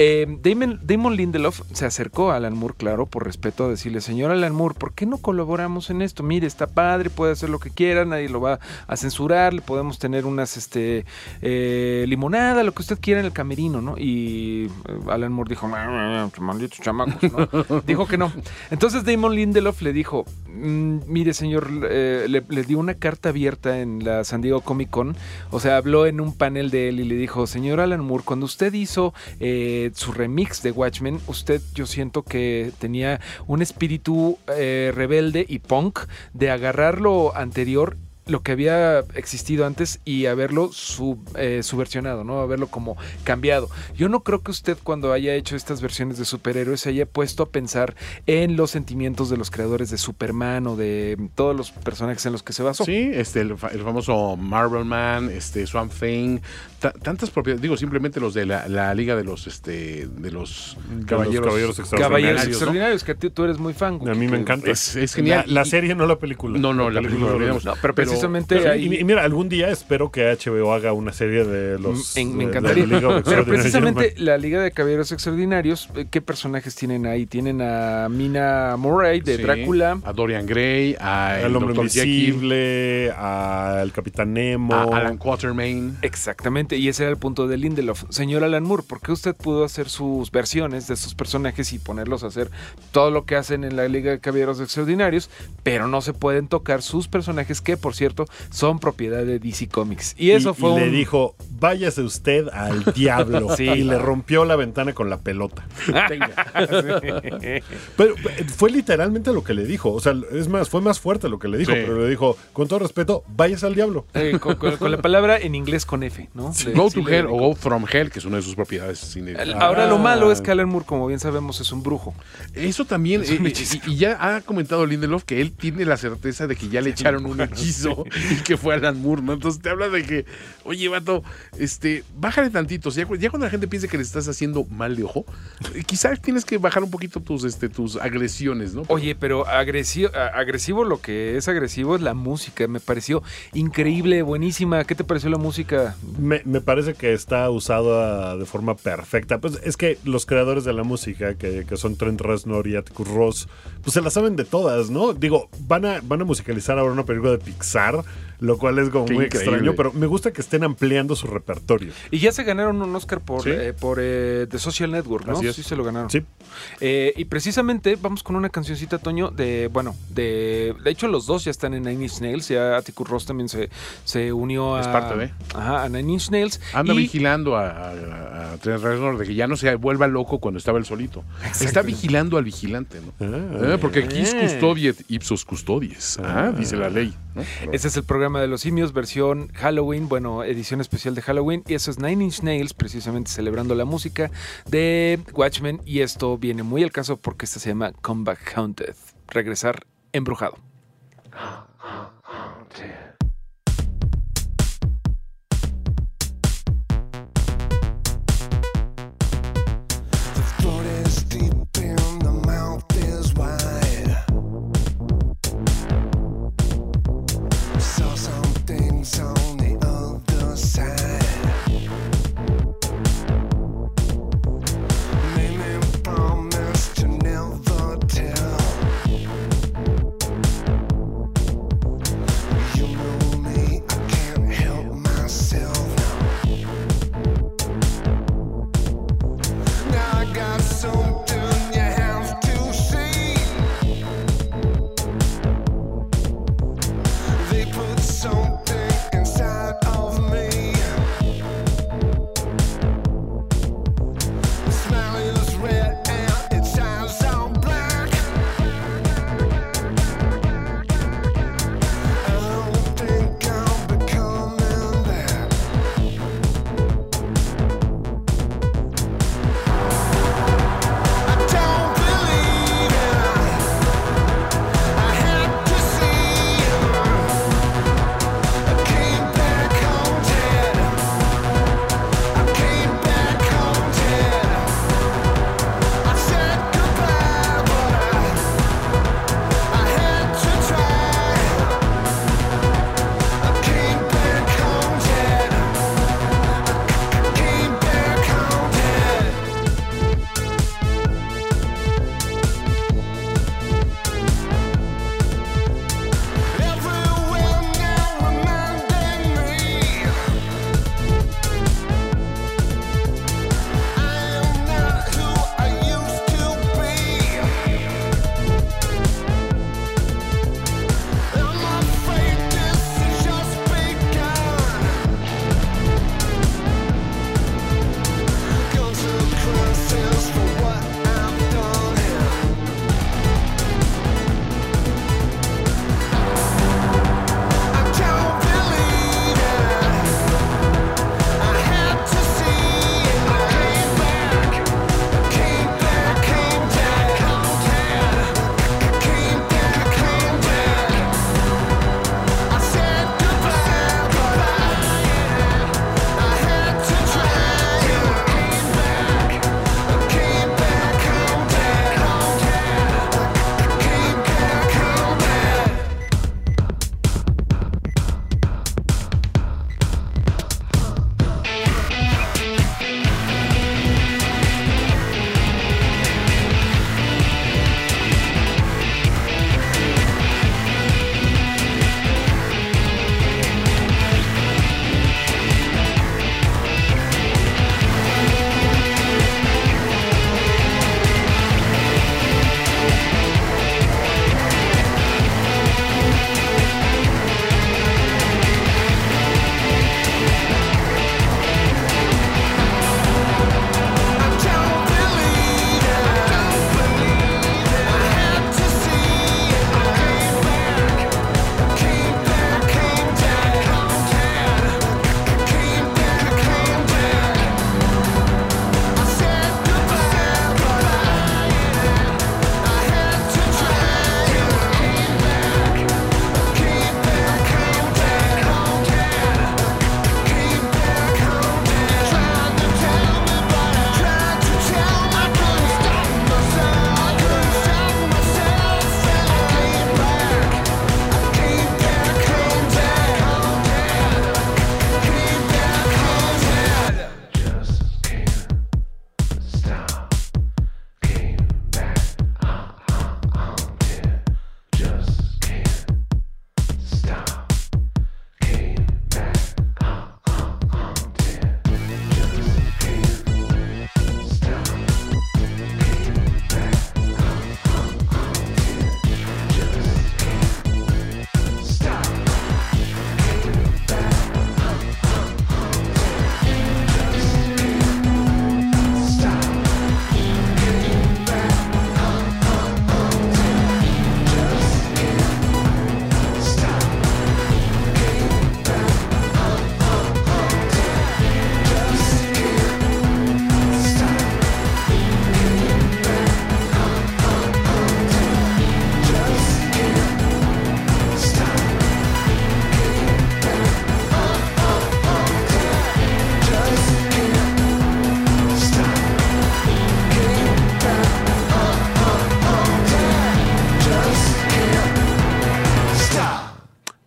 Eh, Damon, Damon Lindelof se acercó a Alan Moore, claro, por respeto a decirle, señor Alan Moore, ¿por qué no colaboramos en esto? Mire, está padre, puede hacer lo que quiera, nadie lo va a censurar, le podemos tener unas, este, eh, limonada, lo que usted quiera en el camerino, ¿no? Y eh, Alan Moore dijo, "Ah, ah, ah, malditos chamacos, ¿no? dijo que no. Entonces Damon Lindelof le dijo, "Mm, mire señor, eh, le, le dio una carta abierta en la San Diego Comic Con, o sea, habló en un panel de él y le dijo, señor Alan Moore, cuando usted hizo eh, su remix de Watchmen, usted yo siento que tenía un espíritu eh, rebelde y punk de agarrar lo anterior lo que había existido antes y haberlo sub- eh, subversionado, ¿no? Haberlo como cambiado. Yo no creo que usted cuando haya hecho estas versiones de superhéroes se haya puesto a pensar en los sentimientos de los creadores de Superman o de todos los personajes en los que se basó. Sí, este, el, fa- el famoso Marvel Man, este, Swamp Thing, ta- tantas propiedades, digo, simplemente los de la, la Liga de los, este, de los Caballeros, Caballeros Extraordinarios, Caballeros ¿no? extraordinarios, que tú, eres muy fan. A mí me que- encanta. Es- es genial. La, la serie, no la película. No, no, la película, olvidemos. No, pero precisamente Pero- ahí- y, y mira, algún día espero que HBO haga una serie de los. Mm, me de- encantaría. de la Liga of Pero precisamente Gentlemen. la Liga de Caballeros Extraordinarios, eh, ¿qué personajes tienen ahí? Tienen a Mina Murray de Sí, Drácula, a Dorian Gray, a el Al hombre Dr. Invisible, al Capitán Nemo. a Alan Quatermain. Exactamente, y ese era el punto de Lindelof. Señor Alan Moore, ¿por qué usted pudo hacer sus versiones de sus personajes y ponerlos a hacer todo lo que hacen en la Liga de Caballeros Extraordinarios, pero no se pueden tocar sus personajes que, por cierto, cierto, son propiedad de DC Comics. Y eso fue y le dijo, váyase usted al diablo. Sí. Y le rompió la ventana con la pelota. Pero fue literalmente lo que le dijo. O sea, es más, fue más fuerte lo que le dijo. Sí. Pero le dijo, con todo respeto, váyase al diablo. Eh, con, con- con la palabra en inglés con F, ¿no? De- Go sí to Hell o. Go from Hell, que es una de sus propiedades. Ah. Ahora lo malo es que Alan Moore, como bien sabemos, es un brujo. Eso también, Es un eh, hechizo. y, y ya ha comentado Lindelof que él tiene la certeza de que ya le echaron un hechizo y que fue Alan Moore, ¿no? Entonces te habla de que, oye, vato, este, bájale tantito. O sea, ya cuando la gente piensa que le estás haciendo mal de ojo, eh, quizás tienes que bajar un poquito tus, este, tus agresiones, ¿no? Oye, pero agresivo, agresivo lo que es agresivo es la música. Me pareció increíble, buenísima. ¿Qué te pareció la música? Me, me parece que está usada de forma perfecta. Pues es que los creadores de la música, que, que son Trent Reznor y Atticus Ross, pues se la saben de todas, ¿no? Digo, van a, van a musicalizar ahora una película de Pixar, pasar lo cual es como Qué muy increíble. extraño, pero me gusta que estén ampliando su repertorio. Y ya se ganaron un Oscar por, Sí. eh, por eh, The Social Network, ¿no? Así es. Sí se lo ganaron. Sí. Eh, y precisamente vamos con una cancioncita, Toño, de, bueno, de, de hecho los dos ya están en Nine Inch Nails, ya Atticus Ross también se, se unió a... Es parte de. Ajá, a Nine Inch Nails. Anda y- vigilando a, a, a Trent Reznor de que ya no se vuelva loco cuando estaba él solito. Está vigilando al vigilante, ¿no? Ah. Eh, porque quis Eh. custodiet ipsos custodies, ah, dice la ley. ¿no? Este es el programa de los simios, versión Halloween, bueno, edición especial de Halloween. Y eso es Nine Inch Nails, precisamente celebrando la música de Watchmen. Y esto viene muy al caso porque esta se llama Comeback Haunted, regresar embrujado.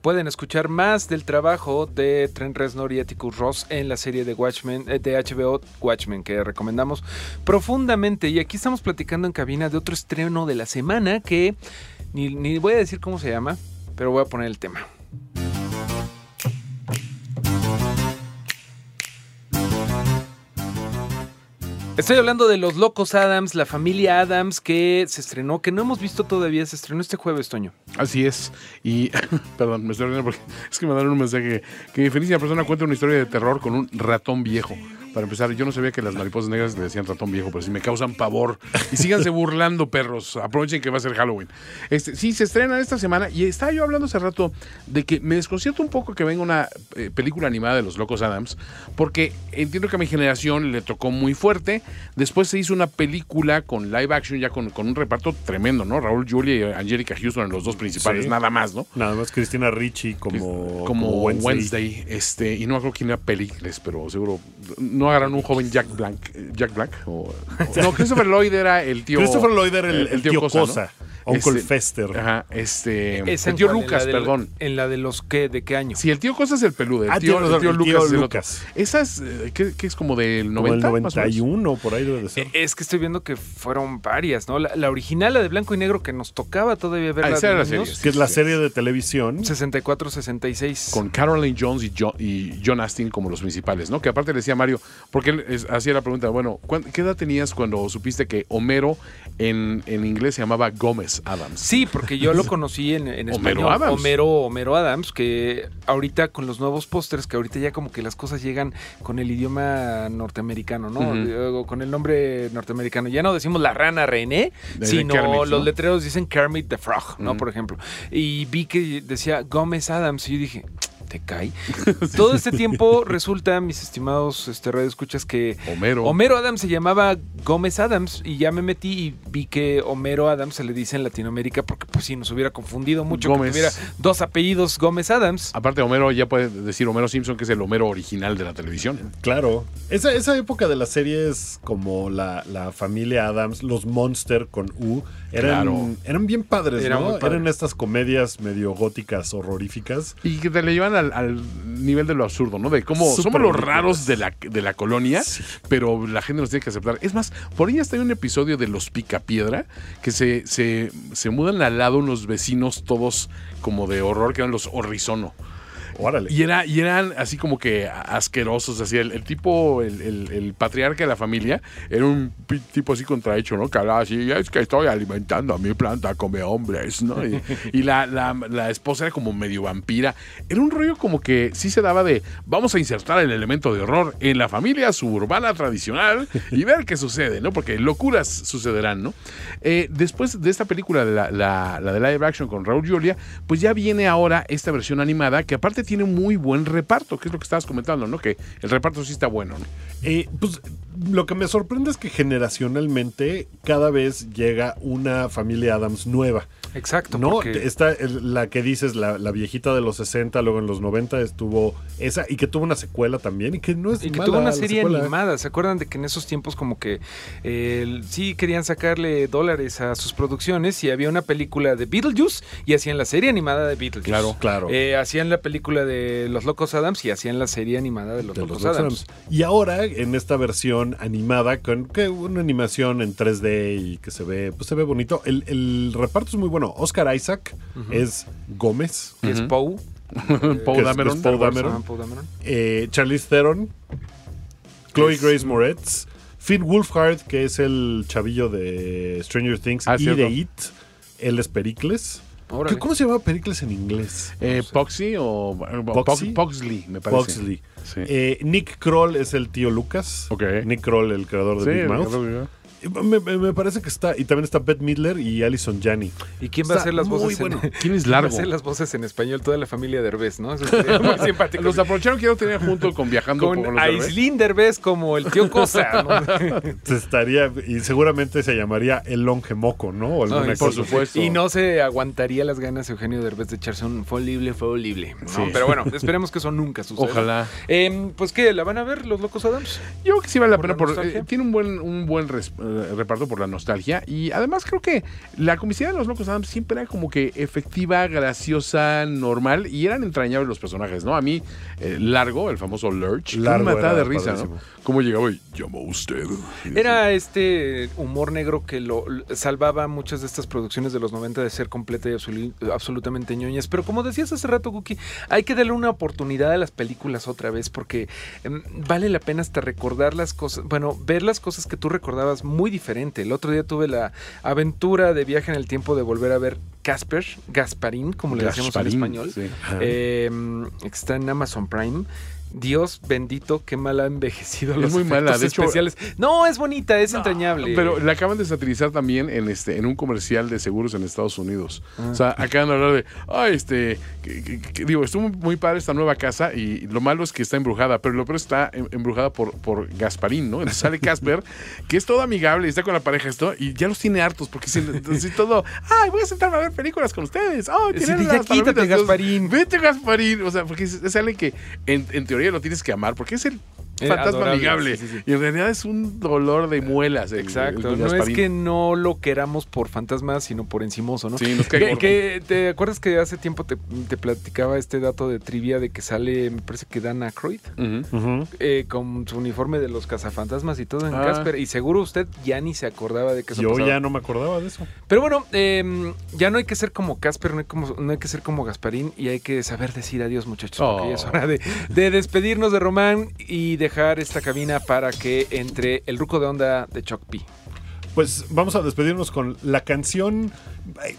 Pueden escuchar más del trabajo de Trent Reznor y Atticus Ross en la serie de Watchmen, eh, de HBO Watchmen, que recomendamos profundamente. Y aquí estamos platicando en cabina de otro estreno de la semana que ni, ni voy a decir cómo se llama, pero voy a poner el tema. Estoy hablando de Los Locos Adams, la familia Adams que se estrenó, que no hemos visto todavía, se estrenó este jueves, Toño. Así es. Y, perdón, me estoy riendo porque es que me dan un mensaje que Felicia persona cuenta una historia de terror con un ratón viejo. Para empezar, yo no sabía que las mariposas negras le decían ratón viejo, pero sí me causan pavor. Y síganse burlando, perros. Aprovechen que va a ser Halloween. Este, sí, se estrena esta semana. Y estaba yo hablando hace rato de que me desconcierta un poco que venga una eh, película animada de los Locos Adams, porque entiendo que a mi generación le tocó muy fuerte. Después se hizo una película con live action, ya con, con un reparto tremendo, ¿no? Raúl Julia y Angelica Houston en los dos principales, Sí. nada más, ¿no? Nada más Cristina Ricci como, como, como Wednesday. este, y no acuerdo quién era Pericles, pero seguro no agarran un joven Jack Black, Jack Black o, o- no, Christopher Lloyd era el tío Christopher Lloyd era el, el tío, Cosa, ¿no? Uncle Este, Fester. Ajá, este, ¿Esa el tío Lucas, del- perdón. ¿En la de los qué? ¿De qué año? Sí, el tío Cosa es el peludo, el Ah, tío, el razón, tío el tío Lucas es el Lucas. otro. Esa es, eh, ¿qué, qué es como del como el 90? más o menos? 91, por ahí debe de ser. Eh, Es que estoy viendo que fueron varias, ¿no? La, la original, la de blanco y negro, que nos tocaba todavía verla Ah, esa era la serie. que es la sí. serie de televisión. 64-66. con Caroline Jones y John, y John Astin como los principales, ¿no? Que aparte le decía Mario, porque él es- hacía la pregunta, bueno, ¿cuán- ¿qué edad tenías cuando supiste que Homero en, en inglés se llamaba Gómez Adams? Sí, porque yo lo conocí en, en Homero español. Adams. Homero, Homero Adams, que ahorita con los nuevos pósters, que ahorita ya como que las cosas llegan con el idioma norteamericano, ¿no? Con el nombre norteamericano. Ya no decimos la rana René, De- sino Kermit, ¿no? los letreros dicen Kermit the Frog, ¿no? Por ejemplo. Y vi que decía Gómez Adams y yo dije... ¿Te cae? Todo este tiempo resulta, mis estimados este, radioescuchas, que Homero. Homero Adams se llamaba Gómez Adams y ya me metí y vi que Homero Adams se le dice en Latinoamérica porque pues sí nos hubiera confundido mucho Gómez. que tuviera dos apellidos Gómez Adams. Aparte, Homero ya puede decir Homero Simpson, que es el Homero original de la televisión. Claro. Esa, esa época de las series como la, la familia Adams, los Monster con U, eran, Claro. eran bien padres, Era ¿no? padre. Eran estas comedias medio góticas, horroríficas. Y que te le llevan al, al nivel de lo absurdo, ¿no? De cómo somos los raros de la, de la colonia, pero la gente nos tiene que aceptar. Es más, por ahí hasta hay un episodio de Los Picapiedra que se, se, se mudan al lado unos vecinos todos como de horror, que eran los Horrizono. Órale. Y, era, y eran así como que asquerosos, así. El, el tipo, el, el- el patriarca de la familia, era un tipo así contrahecho, ¿no? Que hablaba así, es que estoy alimentando a mi planta, come hombres, ¿no? Y, y la, la- la esposa era como medio vampira. Era un rollo como que sí se daba de, vamos a insertar el elemento de horror en la familia suburbana tradicional y ver qué sucede, ¿no? Porque locuras sucederán, ¿no? Eh, después de esta película, la, la, la de live action con Raúl Julia, pues ya viene ahora esta versión animada que aparte tiene muy buen reparto, que es lo que estabas comentando, ¿no? Que el reparto sí está bueno, ¿no? Eh, pues lo que me sorprende es que generacionalmente cada vez llega una familia Adams nueva. Exacto, No, porque está la que dices, la, la viejita de los 60, luego en los 90 estuvo esa, y que tuvo una secuela también, y que no es y que mala tuvo una serie secuela. animada. ¿Se acuerdan de que en esos tiempos como que eh, sí querían sacarle dólares a sus producciones y había una película de Beetlejuice y hacían la serie animada de Beetlejuice? Claro, claro. Eh, hacían la película de Los Locos Adams y hacían la serie animada de Los de Locos los Adams. Adams. Y ahora, en esta versión animada, con que una animación en 3D y que se ve, pues se ve bonito. El, el reparto es muy bueno. Oscar Isaac es Gómez. Que es Poe. Paul que es- Dameron. es Paul Dameron. Poe Dameron. eh, Charlize Theron, Chloe Es- Grace Moretz, Finn Wolfhard, que es el chavillo de Stranger Things Ah, y cierto. de It. Él es Pericles. Órale. ¿Qué- ¿Cómo se llama Pericles en inglés? Eh, Poxy o Poxy? Pox- Poxley, me parece. Sí. Eh, Nick Kroll es el tío Lucas. Ok. Nick Kroll, el creador de Sí, Big Mouth. Que- Me, me- me parece que está. Y también está Bette Midler y Alison Janney. ¿Y quién va a hacer las muy voces bueno. en ¿Quién es va a largo? hacer las voces en español? Toda la familia Derbez, ¿no? Eso muy simpático. Los aprovecharon que yo tenía junto con Viajando con con los Derbez. Aislinn Derbez como el tío Cosa, ¿no? Se estaría. Y seguramente se llamaría El Longemoco, ¿no? O alguna Ay, cosa por supuesto. Y no se aguantaría las ganas Eugenio Derbez de echarse un folible, folible. ¿no? Sí. Pero bueno, esperemos que eso nunca suceda. Ojalá. Em, pues, ¿qué? ¿La van a ver los Locos Adams? Yo creo que sí vale la ¿Por pena. la Por, eh, tiene un buen, un buen res- eh, reparto por la nostalgia. Y además creo que la comicidad de los Locos Adams siempre era como que efectiva, graciosa, normal. Y eran entrañables los personajes, ¿no? A mí, eh, Largo, el famoso Lurch, Largo me mataba de risa, padrísimo. ¿no? Cómo llegaba y llamó usted. Era este humor negro que lo salvaba muchas de estas producciones de los 90 de ser completa y absolu- absolutamente ñoñas. Pero como decías hace rato, Cookie, hay que darle una oportunidad a las películas otra vez porque em, vale la pena hasta recordar las cosas, bueno, ver las cosas que tú recordabas muy diferente. El otro día tuve la aventura de viaje en el tiempo de volver a ver Casper, Gasparín, como le decíamos en Gasparín, español. sí. Que está en Amazon Prime. Dios bendito, qué mal ha envejecido Es los muy mala, de hecho- especiales. No, es bonita, es entrañable. Pero la acaban de satirizar también en este en un comercial de seguros en Estados Unidos. Ah. O sea, acaban de hablar de, ay, este, que- que- que- digo, estuvo muy, padre esta nueva casa y lo malo es que está embrujada, pero lo peor está em- embrujada por, por Gasparín, ¿no? Entonces sale Casper, que es todo amigable y está con la pareja esto y ya los tiene hartos porque entonces todo, ay, voy a sentarme a ver películas con ustedes. Ay, Sí, tienen ya quítate, palomitas". Gasparín. Vete, Gasparín. O sea, porque alguien que en, en teoría lo tienes que amar porque es el fantasma adorable, amigable. sí, sí, sí. Y en realidad es un dolor de muelas. el- Exacto, el no es que no lo queramos por fantasmas, sino por encimoso, ¿no? Sí, nos cae Que- ¿Te acuerdas que hace tiempo te, te platicaba este dato de trivia de que sale, me parece que Dan Aykroyd, eh, con su uniforme de los cazafantasmas y todo en Ah. Casper? Y seguro usted ya ni se acordaba de que eso Yo pasaba. ya no me acordaba de eso. Pero bueno, eh, ya no hay que ser como Casper, no hay, como, no hay que ser como Gasparín y hay que saber decir adiós, muchachos. Porque Oh. ya es hora de, de despedirnos de Román y esta cabina para que entre el ruco de onda de Chuck P. Pues vamos a despedirnos con la canción.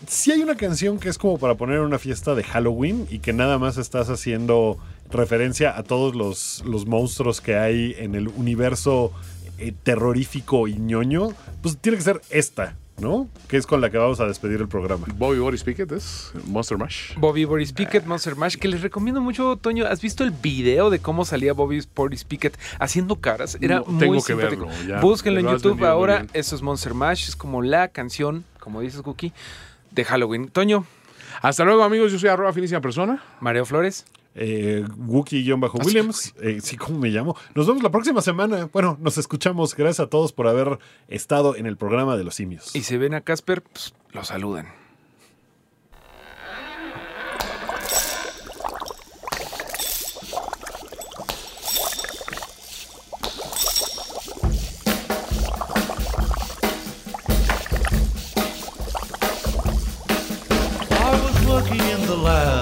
Si hay una canción que es como para poner en una fiesta de Halloween y que nada más estás haciendo referencia a todos los, los monstruos que hay en el universo eh, terrorífico y ñoño, pues tiene que ser esta, ¿no? Que es con la que vamos a despedir el programa. Bobby Boris Pickett es Monster Mash. Bobby Boris Pickett, Monster Mash, que les recomiendo mucho, Toño. ¿Has visto el video de cómo salía Bobby Boris Pickett haciendo caras? Era No, muy tengo que simpático. verlo, ya. Búsquenlo en YouTube ahora. Eso es Monster Mash. Es como la canción, como dices, Cookie, de Halloween. Toño, Hasta luego, amigos. Yo soy arroba finísima persona. Mareo Flores. Eh, Wookie-Williams, eh, sí, ¿cómo me llamo? Nos vemos la próxima semana. Bueno, nos escuchamos. Gracias a todos por haber estado en el programa de los simios. Y si ven a Casper, pues, lo saludan. I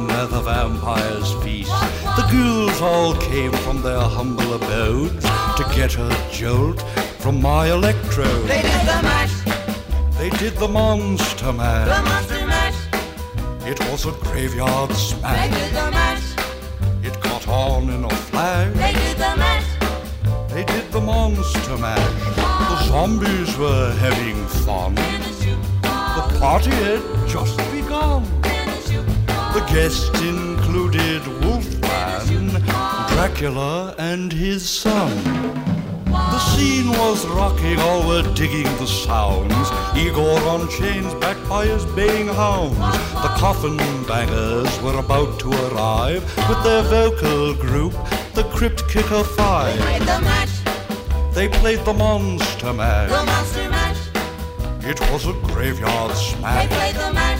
where the vampires feast. The ghouls all came from their humble abodes to get a jolt from my electrode. They did the mash, They did the monster mash. the monster mash. It was a graveyard smash. They did the mash, It caught on in a flash. they did the mash. They did the monster mash. The zombies were having fun. In the shoe, The party had just begun. The guests included Wolfman, Dracula, and his son. The scene was rocking, all were digging the sounds. Igor on chains, backed by his baying hounds. The coffin bangers were about to arrive with their vocal group, the Crypt Kicker Five. They played the mash, They played the Monster match. the monster mash. It was a graveyard They smash. played the mash,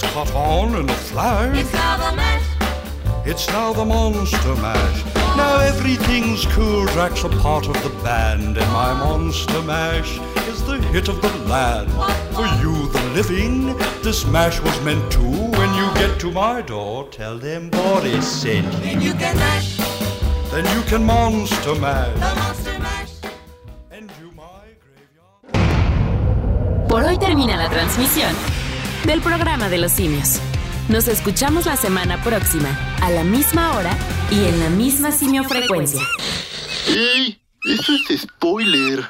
The mash, It's caught on in a flash. it's now the mash. It's now the Monster Mash. Now everything's cool. Drax a part of the band, and my Monster Mash is the hit of the land. For you, the living, this mash was meant to. When you get to my door, tell them Boris sent you. Then you can mash Then you can monster mash. the monster mash. And you my graveyard. Por hoy termina la transmisión del programa de los simios. Nos escuchamos la semana próxima, a la misma hora y en la misma simiofrecuencia. ¡Ey! Eso es spoiler.